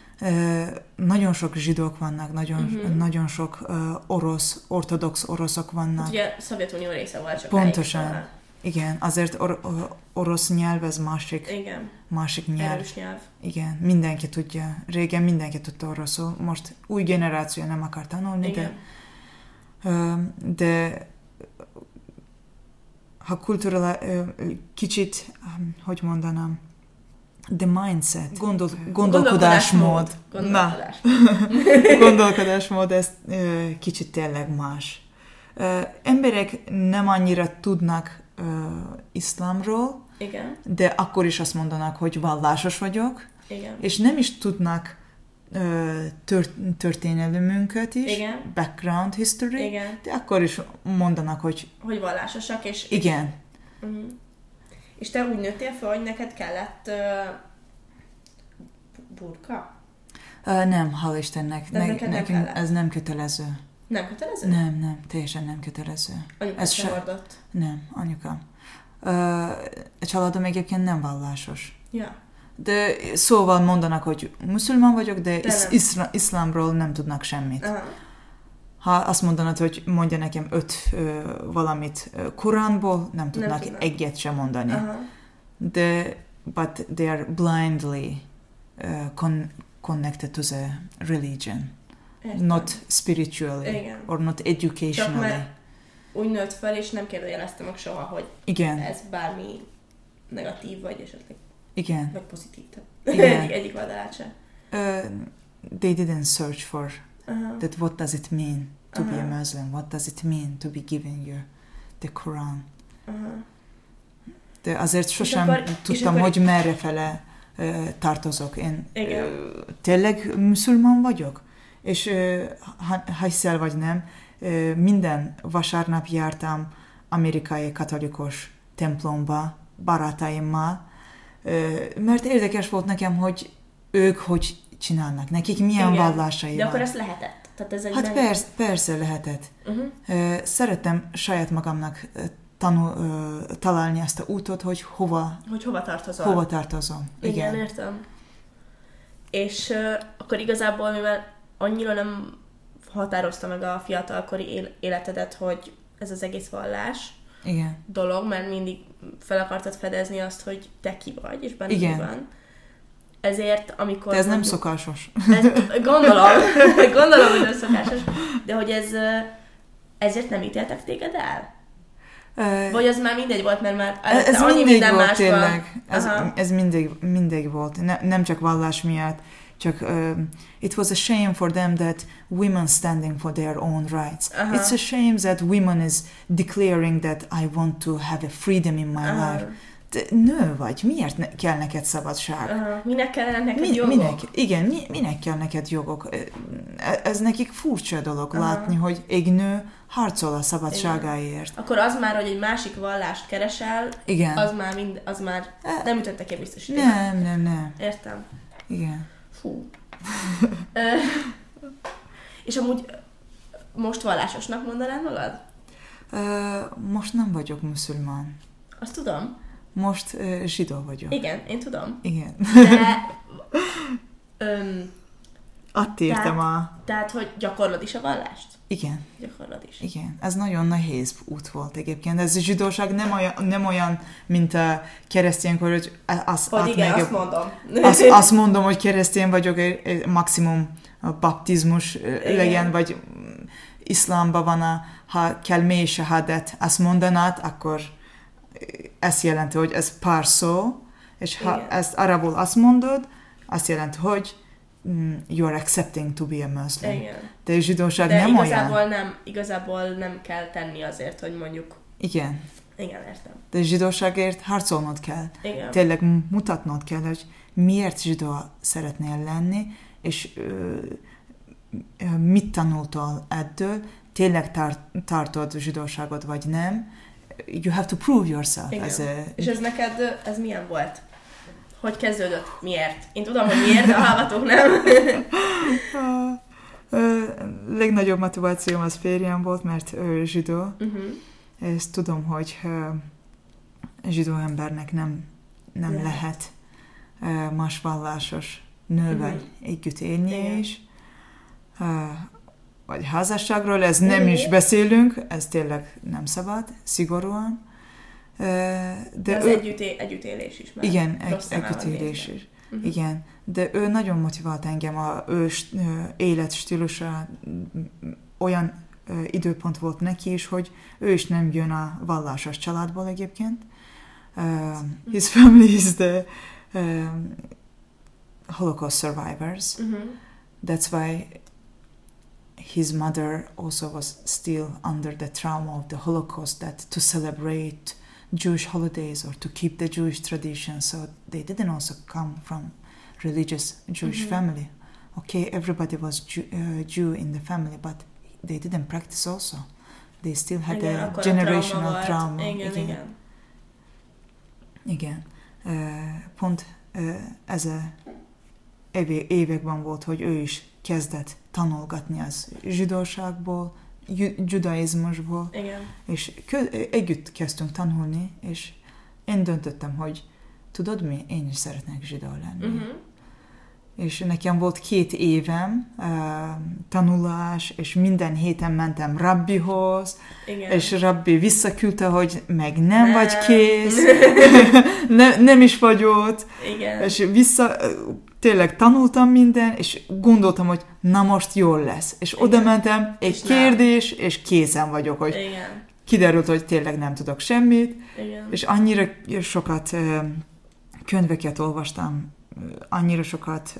Nagyon sok zsidók vannak, nagyon, uh-huh. nagyon sok orosz, ortodox oroszok vannak. Hát ugye Szovjetunió része volt csak Pontosan. Igen, azért or- orosz nyelv ez másik, Igen. másik nyelv. Erős nyelv. Igen, mindenki tudja. Régen mindenki tudta oroszul, most új generáció nem akar tanulni, Igen. de, de ha kultúra kicsit, hogy mondanám, the mindset, gondol, gondolkodásmód. Gondolkodás. Na, gondolkodásmód, ez kicsit tényleg más. Emberek nem annyira tudnak iszlámról, Igen. de akkor is azt mondanak, hogy vallásos vagyok, Igen. és nem is tudnak tört, történelmünket is, Igen. background history, Igen. de akkor is mondanak, hogy... Hogy vallásosak, és... Igen. Uh-huh. És te úgy nőttél fel, hogy neked kellett uh, burka? Uh, nem, hál' Istennek. De ne, nekünk nem ez nem kötelező. Nem kötelező? Nem, nem, teljesen nem kötelező. Anyuka ez se hordott? Nem, anyukám. Uh, a családom egyébként nem vallásos. Ja. De szóval mondanak, hogy muszulman vagyok, de, de is, iszla, iszlámról nem tudnak semmit. Aha. Ha azt mondanod, hogy mondja nekem öt uh, valamit Koránból, nem tudnak nem egyet sem mondani. Aha. De but they are blindly uh, con- connected to the religion. Értem. Not spiritually, Igen. or not educationally. Csak mert úgy nőtt fel, és nem kérdőjeleztem meg soha, hogy Igen. ez bármi negatív, vagy esetleg Igen. vagy pozitív. Igen. egyik, egyik oldalát se. Uh, they didn't search for uh-huh. that what does it mean to uh-huh. be a. Muslim, what does it mean to be given you the Quran. Uh-huh. De azért sosem akkor- és tudtam, akkor- hogy merre fele uh, tartozok. Én Igen. uh, tényleg muszulman vagyok? És uh, hiszel vagy nem, uh, minden vasárnap jártam amerikai katolikus templomba barátaimmal, mert érdekes volt nekem, hogy ők hogy csinálnak, nekik milyen Igen. vallásai De van. akkor ezt lehetett. Tehát ez Hát persze, persze lehetett. Uh-huh. Szerettem saját magamnak tanul, találni ezt a útot, hogy hova, Hogy hova tartozol. hova tartozom. Igen, Igen. értem. És uh, akkor igazából, mivel annyira nem határozta meg a fiatalkori él- életedet, hogy ez az egész vallás Igen. dolog, mert mindig fel akartad fedezni azt, hogy te ki vagy, és benned Igen. van. Ezért, amikor... De ez nem szokásos. Ez, gondolom, gondolom, hogy nem szokásos, de hogy ez, ezért nem ítéltek téged el? Vagy az már mindegy volt, mert már ez, ez annyi mindig minden volt más tényleg. Ez, Aha. ez mindig, mindig volt. Ne, nem csak vallás miatt, csak um, it was a shame for them that women standing for their own rights. Aha. It's a shame that women is declaring that I want to have a freedom in my Aha. life. Te nő vagy, miért ne, kell neked szabadság? Aha. Minek kellene neked Mi, jogok? minek, igen, mi, minek kell neked jogok? E- Ez nekik furcsa dolog Aha. látni, hogy egy nő harcol a szabadságáért. Akkor az már, hogy egy másik vallást keresel, Igen. az már, mind, az már E- nem ütötte ki biztosítékot. Nem, nem, nem. Értem. Igen. Fú. És amúgy most vallásosnak mondanád magad? Most nem vagyok muszulmán. Azt tudom. Most zsidó vagyok. Igen, én tudom. Igen. De öm, Áttértem tehát, a... Tehát, hogy gyakorlod is a vallást? Igen. Gyakorlod is. Igen. Ez nagyon nehéz út volt egyébként. Ez a zsidóság nem olyan, nem olyan mint a kereszténykor, hogy az, hogy igen, azt mondom. Azt, azt mondom, hogy keresztény vagyok, maximum a baptizmus igen. legyen, vagy iszlámban van, a, ha kell mély sahadet, azt mondanád, akkor ez jelenti, hogy ez pár szó, és ha Igen. ezt arabul azt mondod, azt jelenti, hogy mm, you are accepting to be a Muslim. Igen. De a zsidóság De nem igazából olyan. Nem, igazából nem kell tenni azért, hogy mondjuk... Igen. Igen, értem. De a zsidóságért harcolnod kell. Igen. Tényleg mutatnod kell, hogy miért zsidó szeretnél lenni, és ö, mit tanultál ebből, tényleg tar- tartod a zsidóságot, vagy nem. You have to prove yourself. Igen. As a... És ez neked, ez milyen volt? Hogy kezdődött? Miért? Én tudom, hogy miért, de a hallgatók nem. a, legnagyobb motivációm az férjem volt, mert ő zsidó. Uh-huh. És tudom, hogy zsidó embernek nem, nem yeah. lehet más vallásos nővel uh-huh. együtt élni Igen. is. Vagy házasságról, ez nem is beszélünk, ez tényleg nem szabad, szigorúan. De az ő... együtté, együttélés is. Igen, egy, együttélés is. Uh-huh. Igen, de ő nagyon motivált engem, a ő életstílusa olyan időpont volt neki is, hogy ő is nem jön a vallásos családból egyébként. Uh, his family is the um, Holocaust survivors. Uh-huh. That's why his mother also was still under the trauma of the Holocaust that to celebrate Jewish holidays or to keep the Jewish tradition. So they didn't also come from religious Jewish mm-hmm. family. Okay, everybody was Jew, uh, Jew in the family, but they didn't practice also. They still had igen, a generational a trauma. igen. igen. igen. Uh, pont uh, ez a években volt, hogy ő is kezdett tanulgatni az zsidóságból, judaizmusból, Igen. és együtt kezdtünk tanulni, és én döntöttem, hogy tudod mi, én is szeretnék zsidó lenni. Uh-huh. És nekem volt két évem uh, tanulás, és minden héten mentem rabbihoz, Igen. és rabbi visszaküldte, hogy meg nem, nem. vagy kész, ne, nem is vagy ott, Igen. és vissza, tényleg tanultam minden, és gondoltam, hogy na most jól lesz. És Igen. oda mentem, egy és kérdés, nem. és készen vagyok, hogy Igen. kiderült, hogy tényleg nem tudok semmit, Igen. és annyira sokat könyveket olvastam, annyira sokat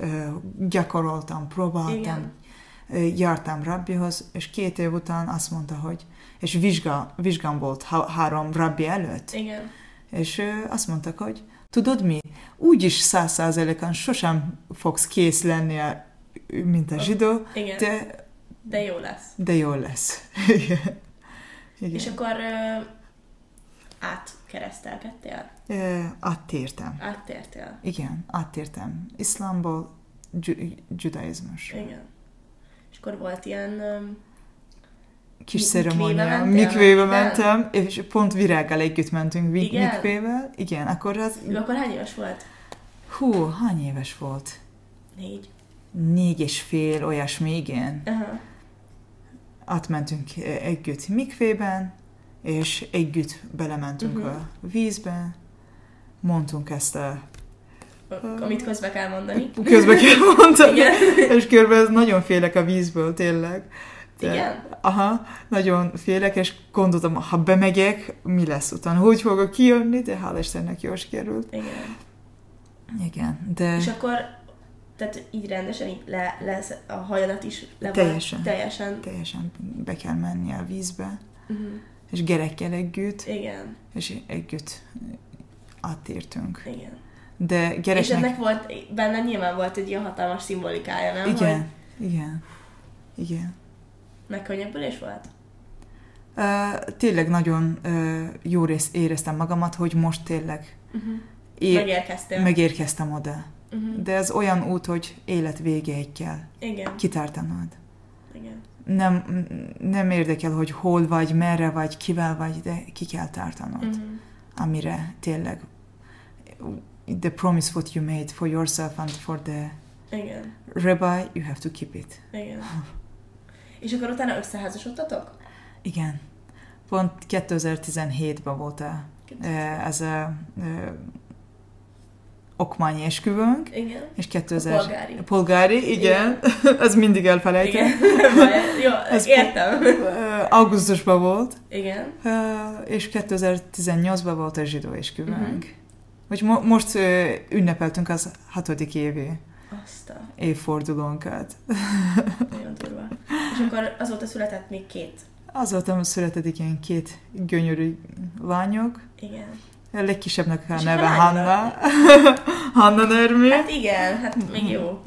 gyakoroltam, próbáltam, Igen. jártam rabbihoz, és két év után azt mondta, hogy, és vizsga, vizsgám volt három rabbi előtt, Igen. és azt mondtak, hogy tudod mi, úgyis száz százalékon sosem fogsz kész lenni, mint a zsidó, Igen. de... De jó lesz. De jó lesz. Igen. Igen. És akkor átkeresztelkedtél? Uh, áttértem. Áttértél? Igen, áttértem. Iszlámból judaizmus. Igen. És akkor volt ilyen... Kis ceremónia, mikvébe mentem, és pont virággal együtt mentünk Igen? mikvével. Igen, akkor az... Akkor hány éves volt? Hú, hány éves volt? Négy. Négy és fél, olyasmi, igen. Uh-huh. Átmentünk együtt mikvében, és együtt belementünk uh-huh. a vízbe, mondtunk ezt a amit közbe kell mondani. Közbe kell mondani. Igen. és körben nagyon félek a vízből, tényleg. De, Igen? Aha, nagyon félek, és gondoltam, ha bemegyek, mi lesz utána, hogy fogok kijönni, de hál' Istennek jól sikerült. Igen. Igen, de... És akkor, tehát így rendesen így le, lesz a hajadat is le teljesen, teljesen. Teljesen be kell menni a vízbe, uh-huh. És gerekkel együtt. Igen. És együtt átértünk. Igen. De gyereknek... És ennek volt, benne nyilván volt egy ilyen hatalmas szimbolikája, nem? Igen, hogy... igen, igen. Megkönnyebbülés volt? Uh, tényleg nagyon uh, jó rész éreztem magamat, hogy most tényleg uh-huh. é- megérkeztem. megérkeztem oda. Uh-huh. De ez olyan út, hogy élet végéig kell Igen. kitártanod. Igen. Nem, nem érdekel, hogy hol vagy, merre vagy, kivel vagy, de ki kell tartanod. Uh-huh. Amire tényleg the promise what you made for yourself and for the Igen. Rabbi, you have to keep it. Igen. És akkor utána összeházasodtatok? Igen. Pont 2017-ben volt a, ez a okmányi esküvőnk. Igen. És 2000... A polgári. Polgári, igen. igen. Ez mindig elfelejtem. Igen. Jó, Ez értem. Augusztusban volt. Igen. És 2018-ban volt a zsidó esküvőnk. Uh-huh. Vagy mo- most ünnepeltünk az hatodik évi Azt a... évfordulónkat. Nagyon durva. És akkor azóta született még két. Azóta született ilyen két gyönyörű lányok. Igen. A legkisebbnek a neve Hanna. Hanna Nermi. Hát igen, hát még jó.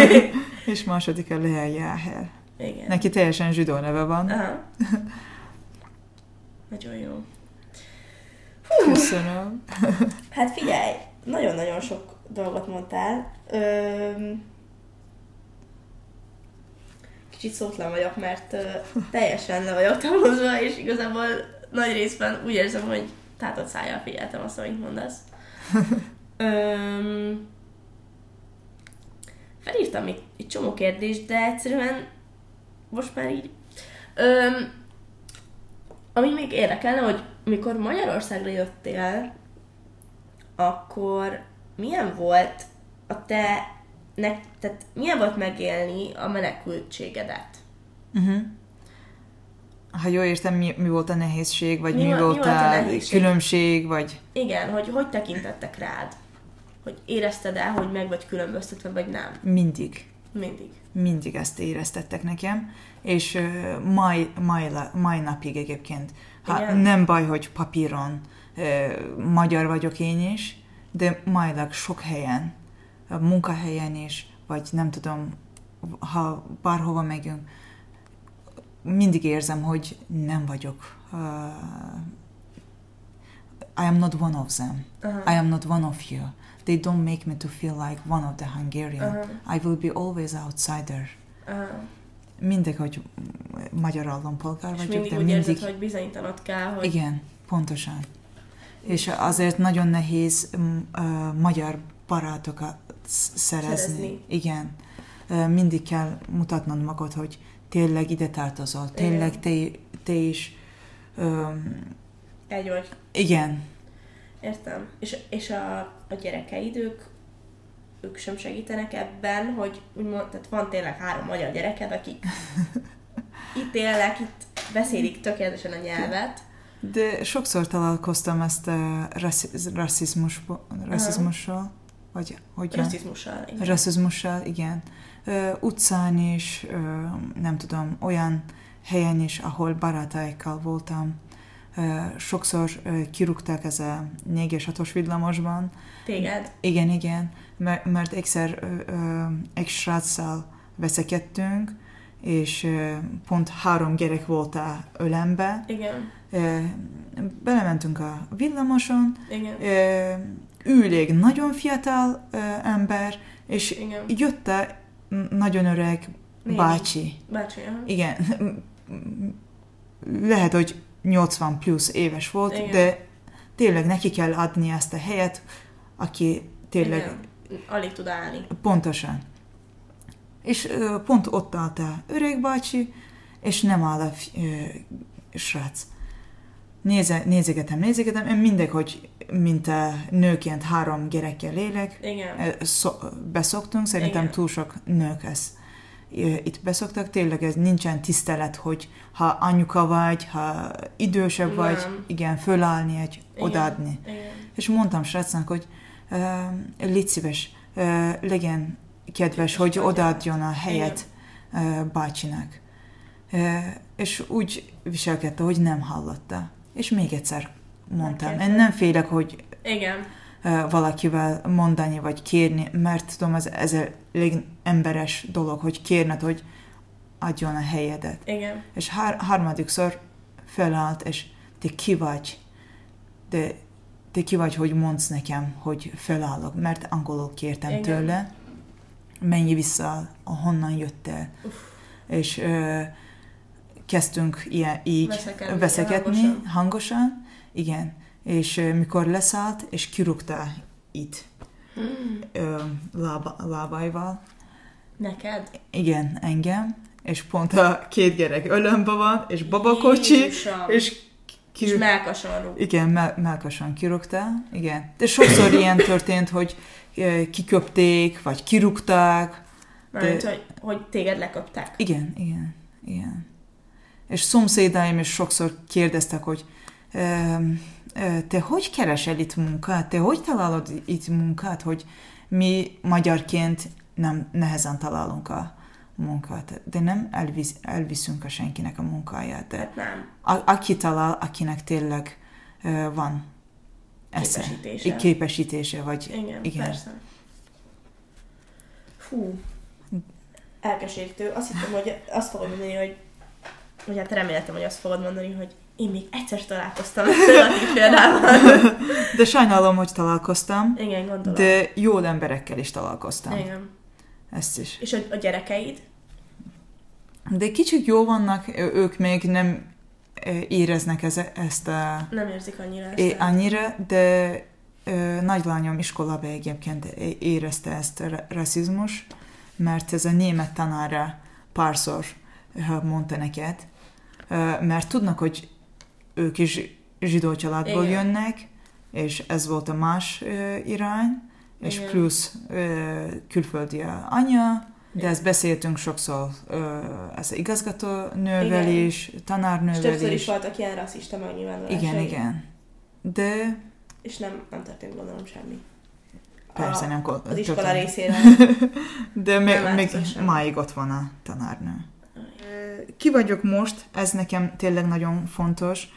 és második a Lea Jáher. Igen. Neki teljesen zsidó neve van. Aha. Nagyon jó. Hú. Köszönöm. hát figyelj, nagyon-nagyon sok dolgot mondtál. Öm... Kicsit szótlan vagyok, mert ö, teljesen le vagyok tanulva, és igazából nagy részben úgy érzem, hogy tátott szájjal figyeltem azt, amit mondasz. Öm, felírtam még egy csomó kérdést, de egyszerűen most már így... Öm, ami még érdekelne, hogy mikor Magyarországra jöttél, akkor milyen volt a te, ne, tehát milyen volt megélni a menekültségedet? Uh-huh ha jól értem, mi, mi volt a nehézség, vagy mi, mi, volt, mi volt a, a különbség, vagy... Igen, hogy hogy tekintettek rád? Hogy érezted el, hogy meg vagy különböztetve, vagy nem? Mindig. Mindig. Mindig ezt éreztettek nekem, és uh, mai, mai, mai napig egyébként. Ha, nem baj, hogy papíron uh, magyar vagyok én is, de majlag sok helyen, a munkahelyen is, vagy nem tudom, ha bárhova megyünk, mindig érzem, hogy nem vagyok. Uh, I am not one of them. Uh-huh. I am not one of you. They don't make me to feel like one of the Hungarian. Uh-huh. I will be always outsider. Uh-huh. Mindig, hogy magyar állampolgár vagyok, mindig de úgy mindig... érzed, hogy bizonyítanod kell, hogy... Igen, pontosan. És azért nagyon nehéz uh, magyar barátokat szerezni. szerezni. Igen. Uh, mindig kell mutatnod magad, hogy tényleg ide tartozol, tényleg te, te is... Um, Egy vagy. Igen. Értem. És, és a, a gyerekeid, ők, ők sem segítenek ebben, hogy úgymond, tehát van tényleg három magyar gyereked, akik itt élnek, itt beszélik tökéletesen a nyelvet. De sokszor találkoztam ezt a rasszi- rasszizmus, rasszizmussal, vagy hogy Rasszizmussal, igen. Rasszizmussal, igen utcán is, nem tudom, olyan helyen is, ahol barátaikkal voltam. Sokszor kirúgták ez a 4 6 villamosban. Téged? Igen, igen, mert, mert egyszer egy sráccal veszekedtünk, és pont három gyerek volt a ölembe. Igen. Belementünk a villamoson. Igen. Ül nagyon fiatal ember, és Igen. jött nagyon öreg Néni. bácsi. Bácsi, aha. Igen. Lehet, hogy 80 plusz éves volt, Igen. de tényleg neki kell adni ezt a helyet, aki tényleg... Igen. Alig tud állni. Pontosan. És pont ott állt a öreg bácsi, és nem áll a srác. Néze, nézegetem, nézegetem, én mindegy, hogy mint a nőként három gyerekkel élek, Igen. Szó, beszoktunk, szerintem Igen. túl sok nők ezt itt beszoktak, tényleg ez nincsen tisztelet, hogy ha anyuka vagy, ha idősebb Nem. vagy, igen, fölállni, egy igen. odaadni. Igen. És mondtam srácnak, hogy uh, légy szíves, uh, legyen kedves, hogy odaadjon a helyet uh, bácsinak. Uh, és úgy viselkedte, hogy nem hallotta. És még egyszer mondtam. Én nem félek, hogy Igen. valakivel mondani, vagy kérni, mert tudom, ez, ez a emberes dolog, hogy kérned, hogy adjon a helyedet. Igen. És hár, harmadikszor felállt, és te ki vagy, de te ki vagy, hogy mondsz nekem, hogy felállok, mert angolul kértem Igen. tőle, menj vissza, honnan jöttél. Uff. És ö, kezdtünk ilyen, így veszekedni, veszekedni hangosan. hangosan, igen, és mikor leszállt, és kirúgta itt hmm. lába, lábaival, Neked? Igen, engem. És pont a két gyerek ölömbe van, és babakocsi, Jézusom. és ki... És melkason rúg. Igen, mel- melkason kirúgtál, igen. De sokszor ilyen történt, hogy kiköpték, vagy kirúgták. Mármint, hogy, hogy téged leköptek. Igen, igen, igen. És szomszédaim is sokszor kérdeztek, hogy te hogy keresel itt munkát? Te hogy találod itt munkát, hogy mi magyarként nem nehezen találunk a munkát, de nem elvisz, elviszünk a senkinek a munkáját, de hát nem. A, aki talál, akinek tényleg uh, van esze, képesítése. képesítése, vagy igen, igen. persze. Fú, elkeserítő. Azt hittem, hogy azt fogod mondani, hogy vagy hát reméltem, hogy azt fogod mondani, hogy én még egyszer találkoztam a példával. De sajnálom, hogy találkoztam. Igen, gondolom. De jó emberekkel is találkoztam. Igen. Ezt is. És a, a gyerekeid? De kicsit jó vannak, ők még nem éreznek ez, ezt a... Nem érzik annyira ezt. É, annyira, de ö, nagylányom iskolába egyébként érezte ezt a rasszizmus, mert ez a német tanára párszor mondta neked, mert tudnak, hogy ők is zsidó családból Igen. jönnek, és ez volt a más irány, és Igen. plusz külföldi anya, de ezt beszéltünk sokszor, ez igazgató nővel igen. is, tanárnővel is. többször is voltak ilyen rasszista megnyilvánulásai. Igen, igen. De... És nem, nem történt gondolom semmi. Persze, a, nem Az iskola részére. De még, még máig ott van a tanárnő. Ki vagyok most, ez nekem tényleg nagyon fontos.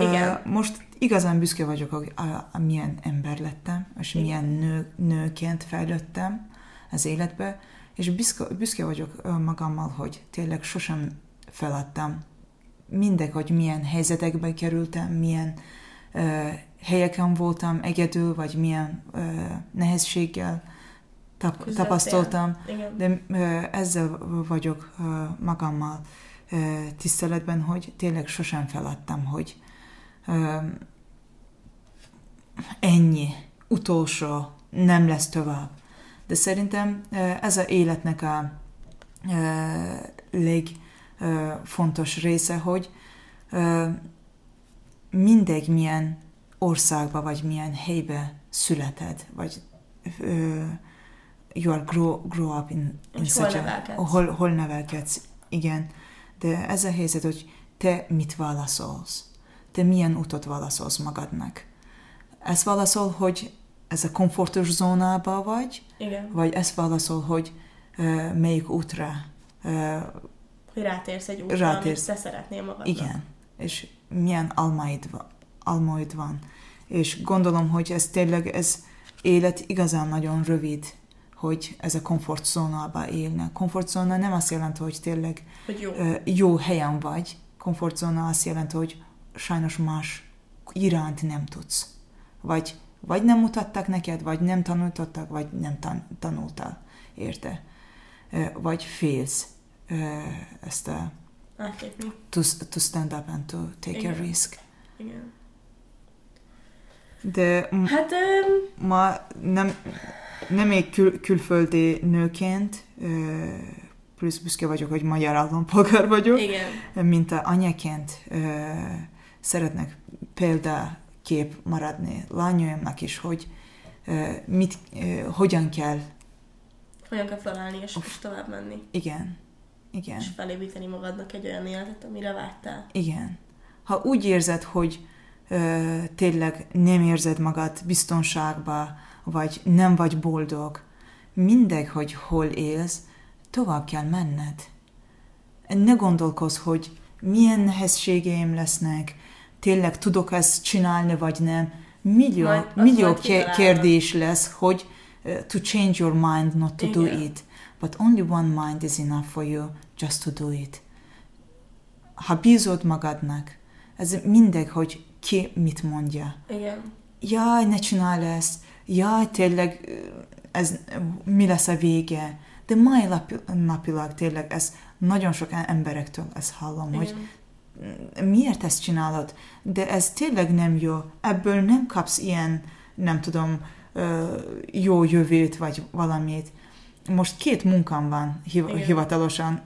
Igen. Most igazán büszke vagyok, hogy a, a, a milyen ember lettem, és Igen. milyen nő, nőként fejlődtem az életbe, és büszke, büszke vagyok magammal, hogy tényleg sosem feladtam. Mindegy, hogy milyen helyzetekbe kerültem, milyen uh, helyeken voltam egyedül, vagy milyen uh, nehézséggel tap, tapasztaltam, Igen. de uh, ezzel vagyok uh, magammal uh, tiszteletben, hogy tényleg sosem feladtam, hogy ennyi, utolsó, nem lesz tovább. De szerintem ez a életnek a legfontos része, hogy mindegy milyen országba, vagy milyen helybe születed, vagy you are grow, grow up in, in such hol a, hol, hol nevelkedsz, igen. De ez a helyzet, hogy te mit válaszolsz, te milyen utat válaszolsz magadnak. Ez válaszol, hogy ez a komfortos zónába vagy, igen. vagy ez válaszol, hogy uh, melyik útra uh, hogy rátérsz egy útra, rátérsz. amit te szeretnél magadnak. Igen, és milyen almaid, almaid van. És gondolom, hogy ez tényleg, ez élet igazán nagyon rövid, hogy ez a komfortzónába élne. Komfortzóna nem azt jelenti, hogy tényleg hogy jó. jó helyen vagy. Komfortzóna azt jelenti, hogy sajnos más iránt nem tudsz. Vagy, vagy nem mutattak neked, vagy nem tanultottak, vagy nem tan- tanultál érte. Vagy félsz ezt a to, to stand up and to take Igen. a risk. Igen. De hát, um... ma nem, nem egy kül, külföldi nőként, plusz büszke vagyok, hogy magyar állampolgár vagyok, Igen. mint a anyaként szeretnek példakép maradni lányaimnak is, hogy mit, hogyan kell hogyan kell felállni és, és tovább menni. Igen. Igen. És felépíteni magadnak egy olyan életet, amire vágytál. Igen. Ha úgy érzed, hogy ö, tényleg nem érzed magad biztonságba, vagy nem vagy boldog, mindegy, hogy hol élsz, tovább kell menned. Ne gondolkozz, hogy milyen nehézségeim lesznek, tényleg tudok ezt csinálni, vagy nem. Millió, majd, millió kérdés lesz, hogy uh, to change your mind, not to Igen. do it. But only one mind is enough for you just to do it. Ha bízod magadnak, ez mindegy, hogy ki mit mondja. Igen. Jaj, ne csinálj ezt, jaj, tényleg ez mi lesz a vége. De mai napilag tényleg ez nagyon sok emberektől ezt hallom, Igen. hogy miért ezt csinálod? De ez tényleg nem jó. Ebből nem kapsz ilyen, nem tudom, jó jövőt, vagy valamit. most két munkám van hiv- hivatalosan.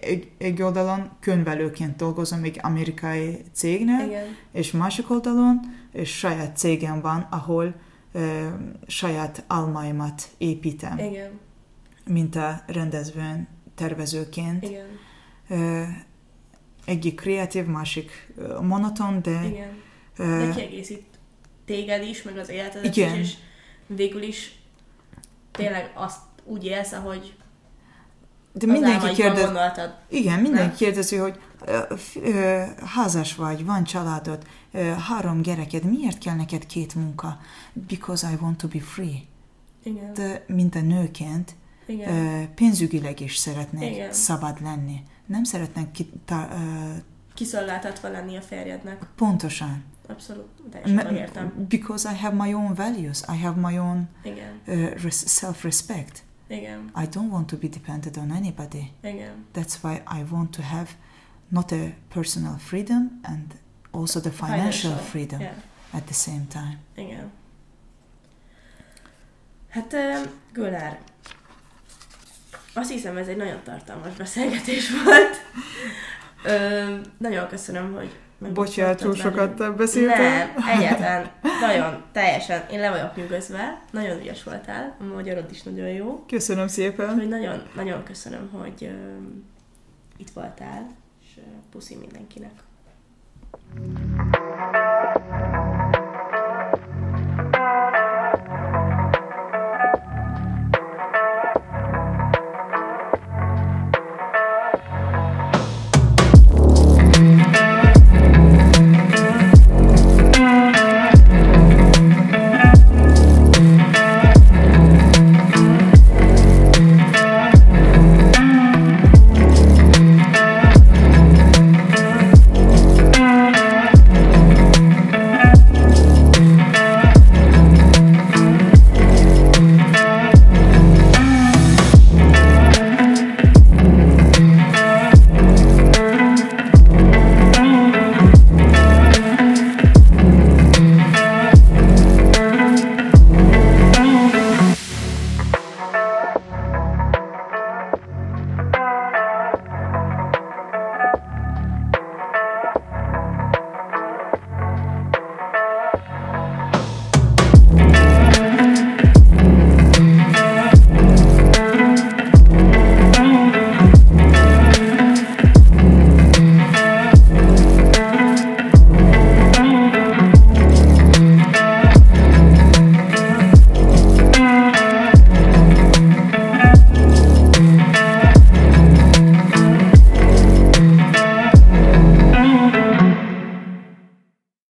Egy, egy oldalon könyvelőként dolgozom egy amerikai cégnél, Igen. és másik oldalon és saját cégem van, ahol ö, saját almaimat építem. Igen. Mint a rendezvőn tervezőként. Igen. Ö, egyik kreatív, másik monoton, de... Igen. De kiegészít téged is, meg az életedet igen. is, és végül is tényleg azt úgy élsz, ahogy de mindenki kérdez... Igen, mindenki nem? kérdezi, hogy ö, házas vagy, van családod, ö, három gyereked, miért kell neked két munka? Because I want to be free. Igen. De mint a nőként Igen. Ö, pénzügyileg is szeretnék Igen. szabad lenni. Nem szeretnék ki, ta, ö, kiszolgáltatva lenni a férjednek. Pontosan. Abszolút, teljesen megértem. Because I have my own values, I have my own uh, self-respect. Igen. I don't want to be dependent on anybody. Igen. That's why I want to have not a personal freedom and also the financial, financial freedom yeah. at the same time. Igen. Hát, uh, Gölár, azt hiszem, ez egy nagyon tartalmas beszélgetés volt. Ö, nagyon köszönöm, hogy Bocsánat, túl sokat beszéltem. Nem, egyetlen, nagyon, teljesen, én le vagyok nyugodva, nagyon ügyes voltál, a magyarod is nagyon jó. Köszönöm szépen. Hogy nagyon, nagyon köszönöm, hogy uh, itt voltál, és uh, puszi mindenkinek. thank you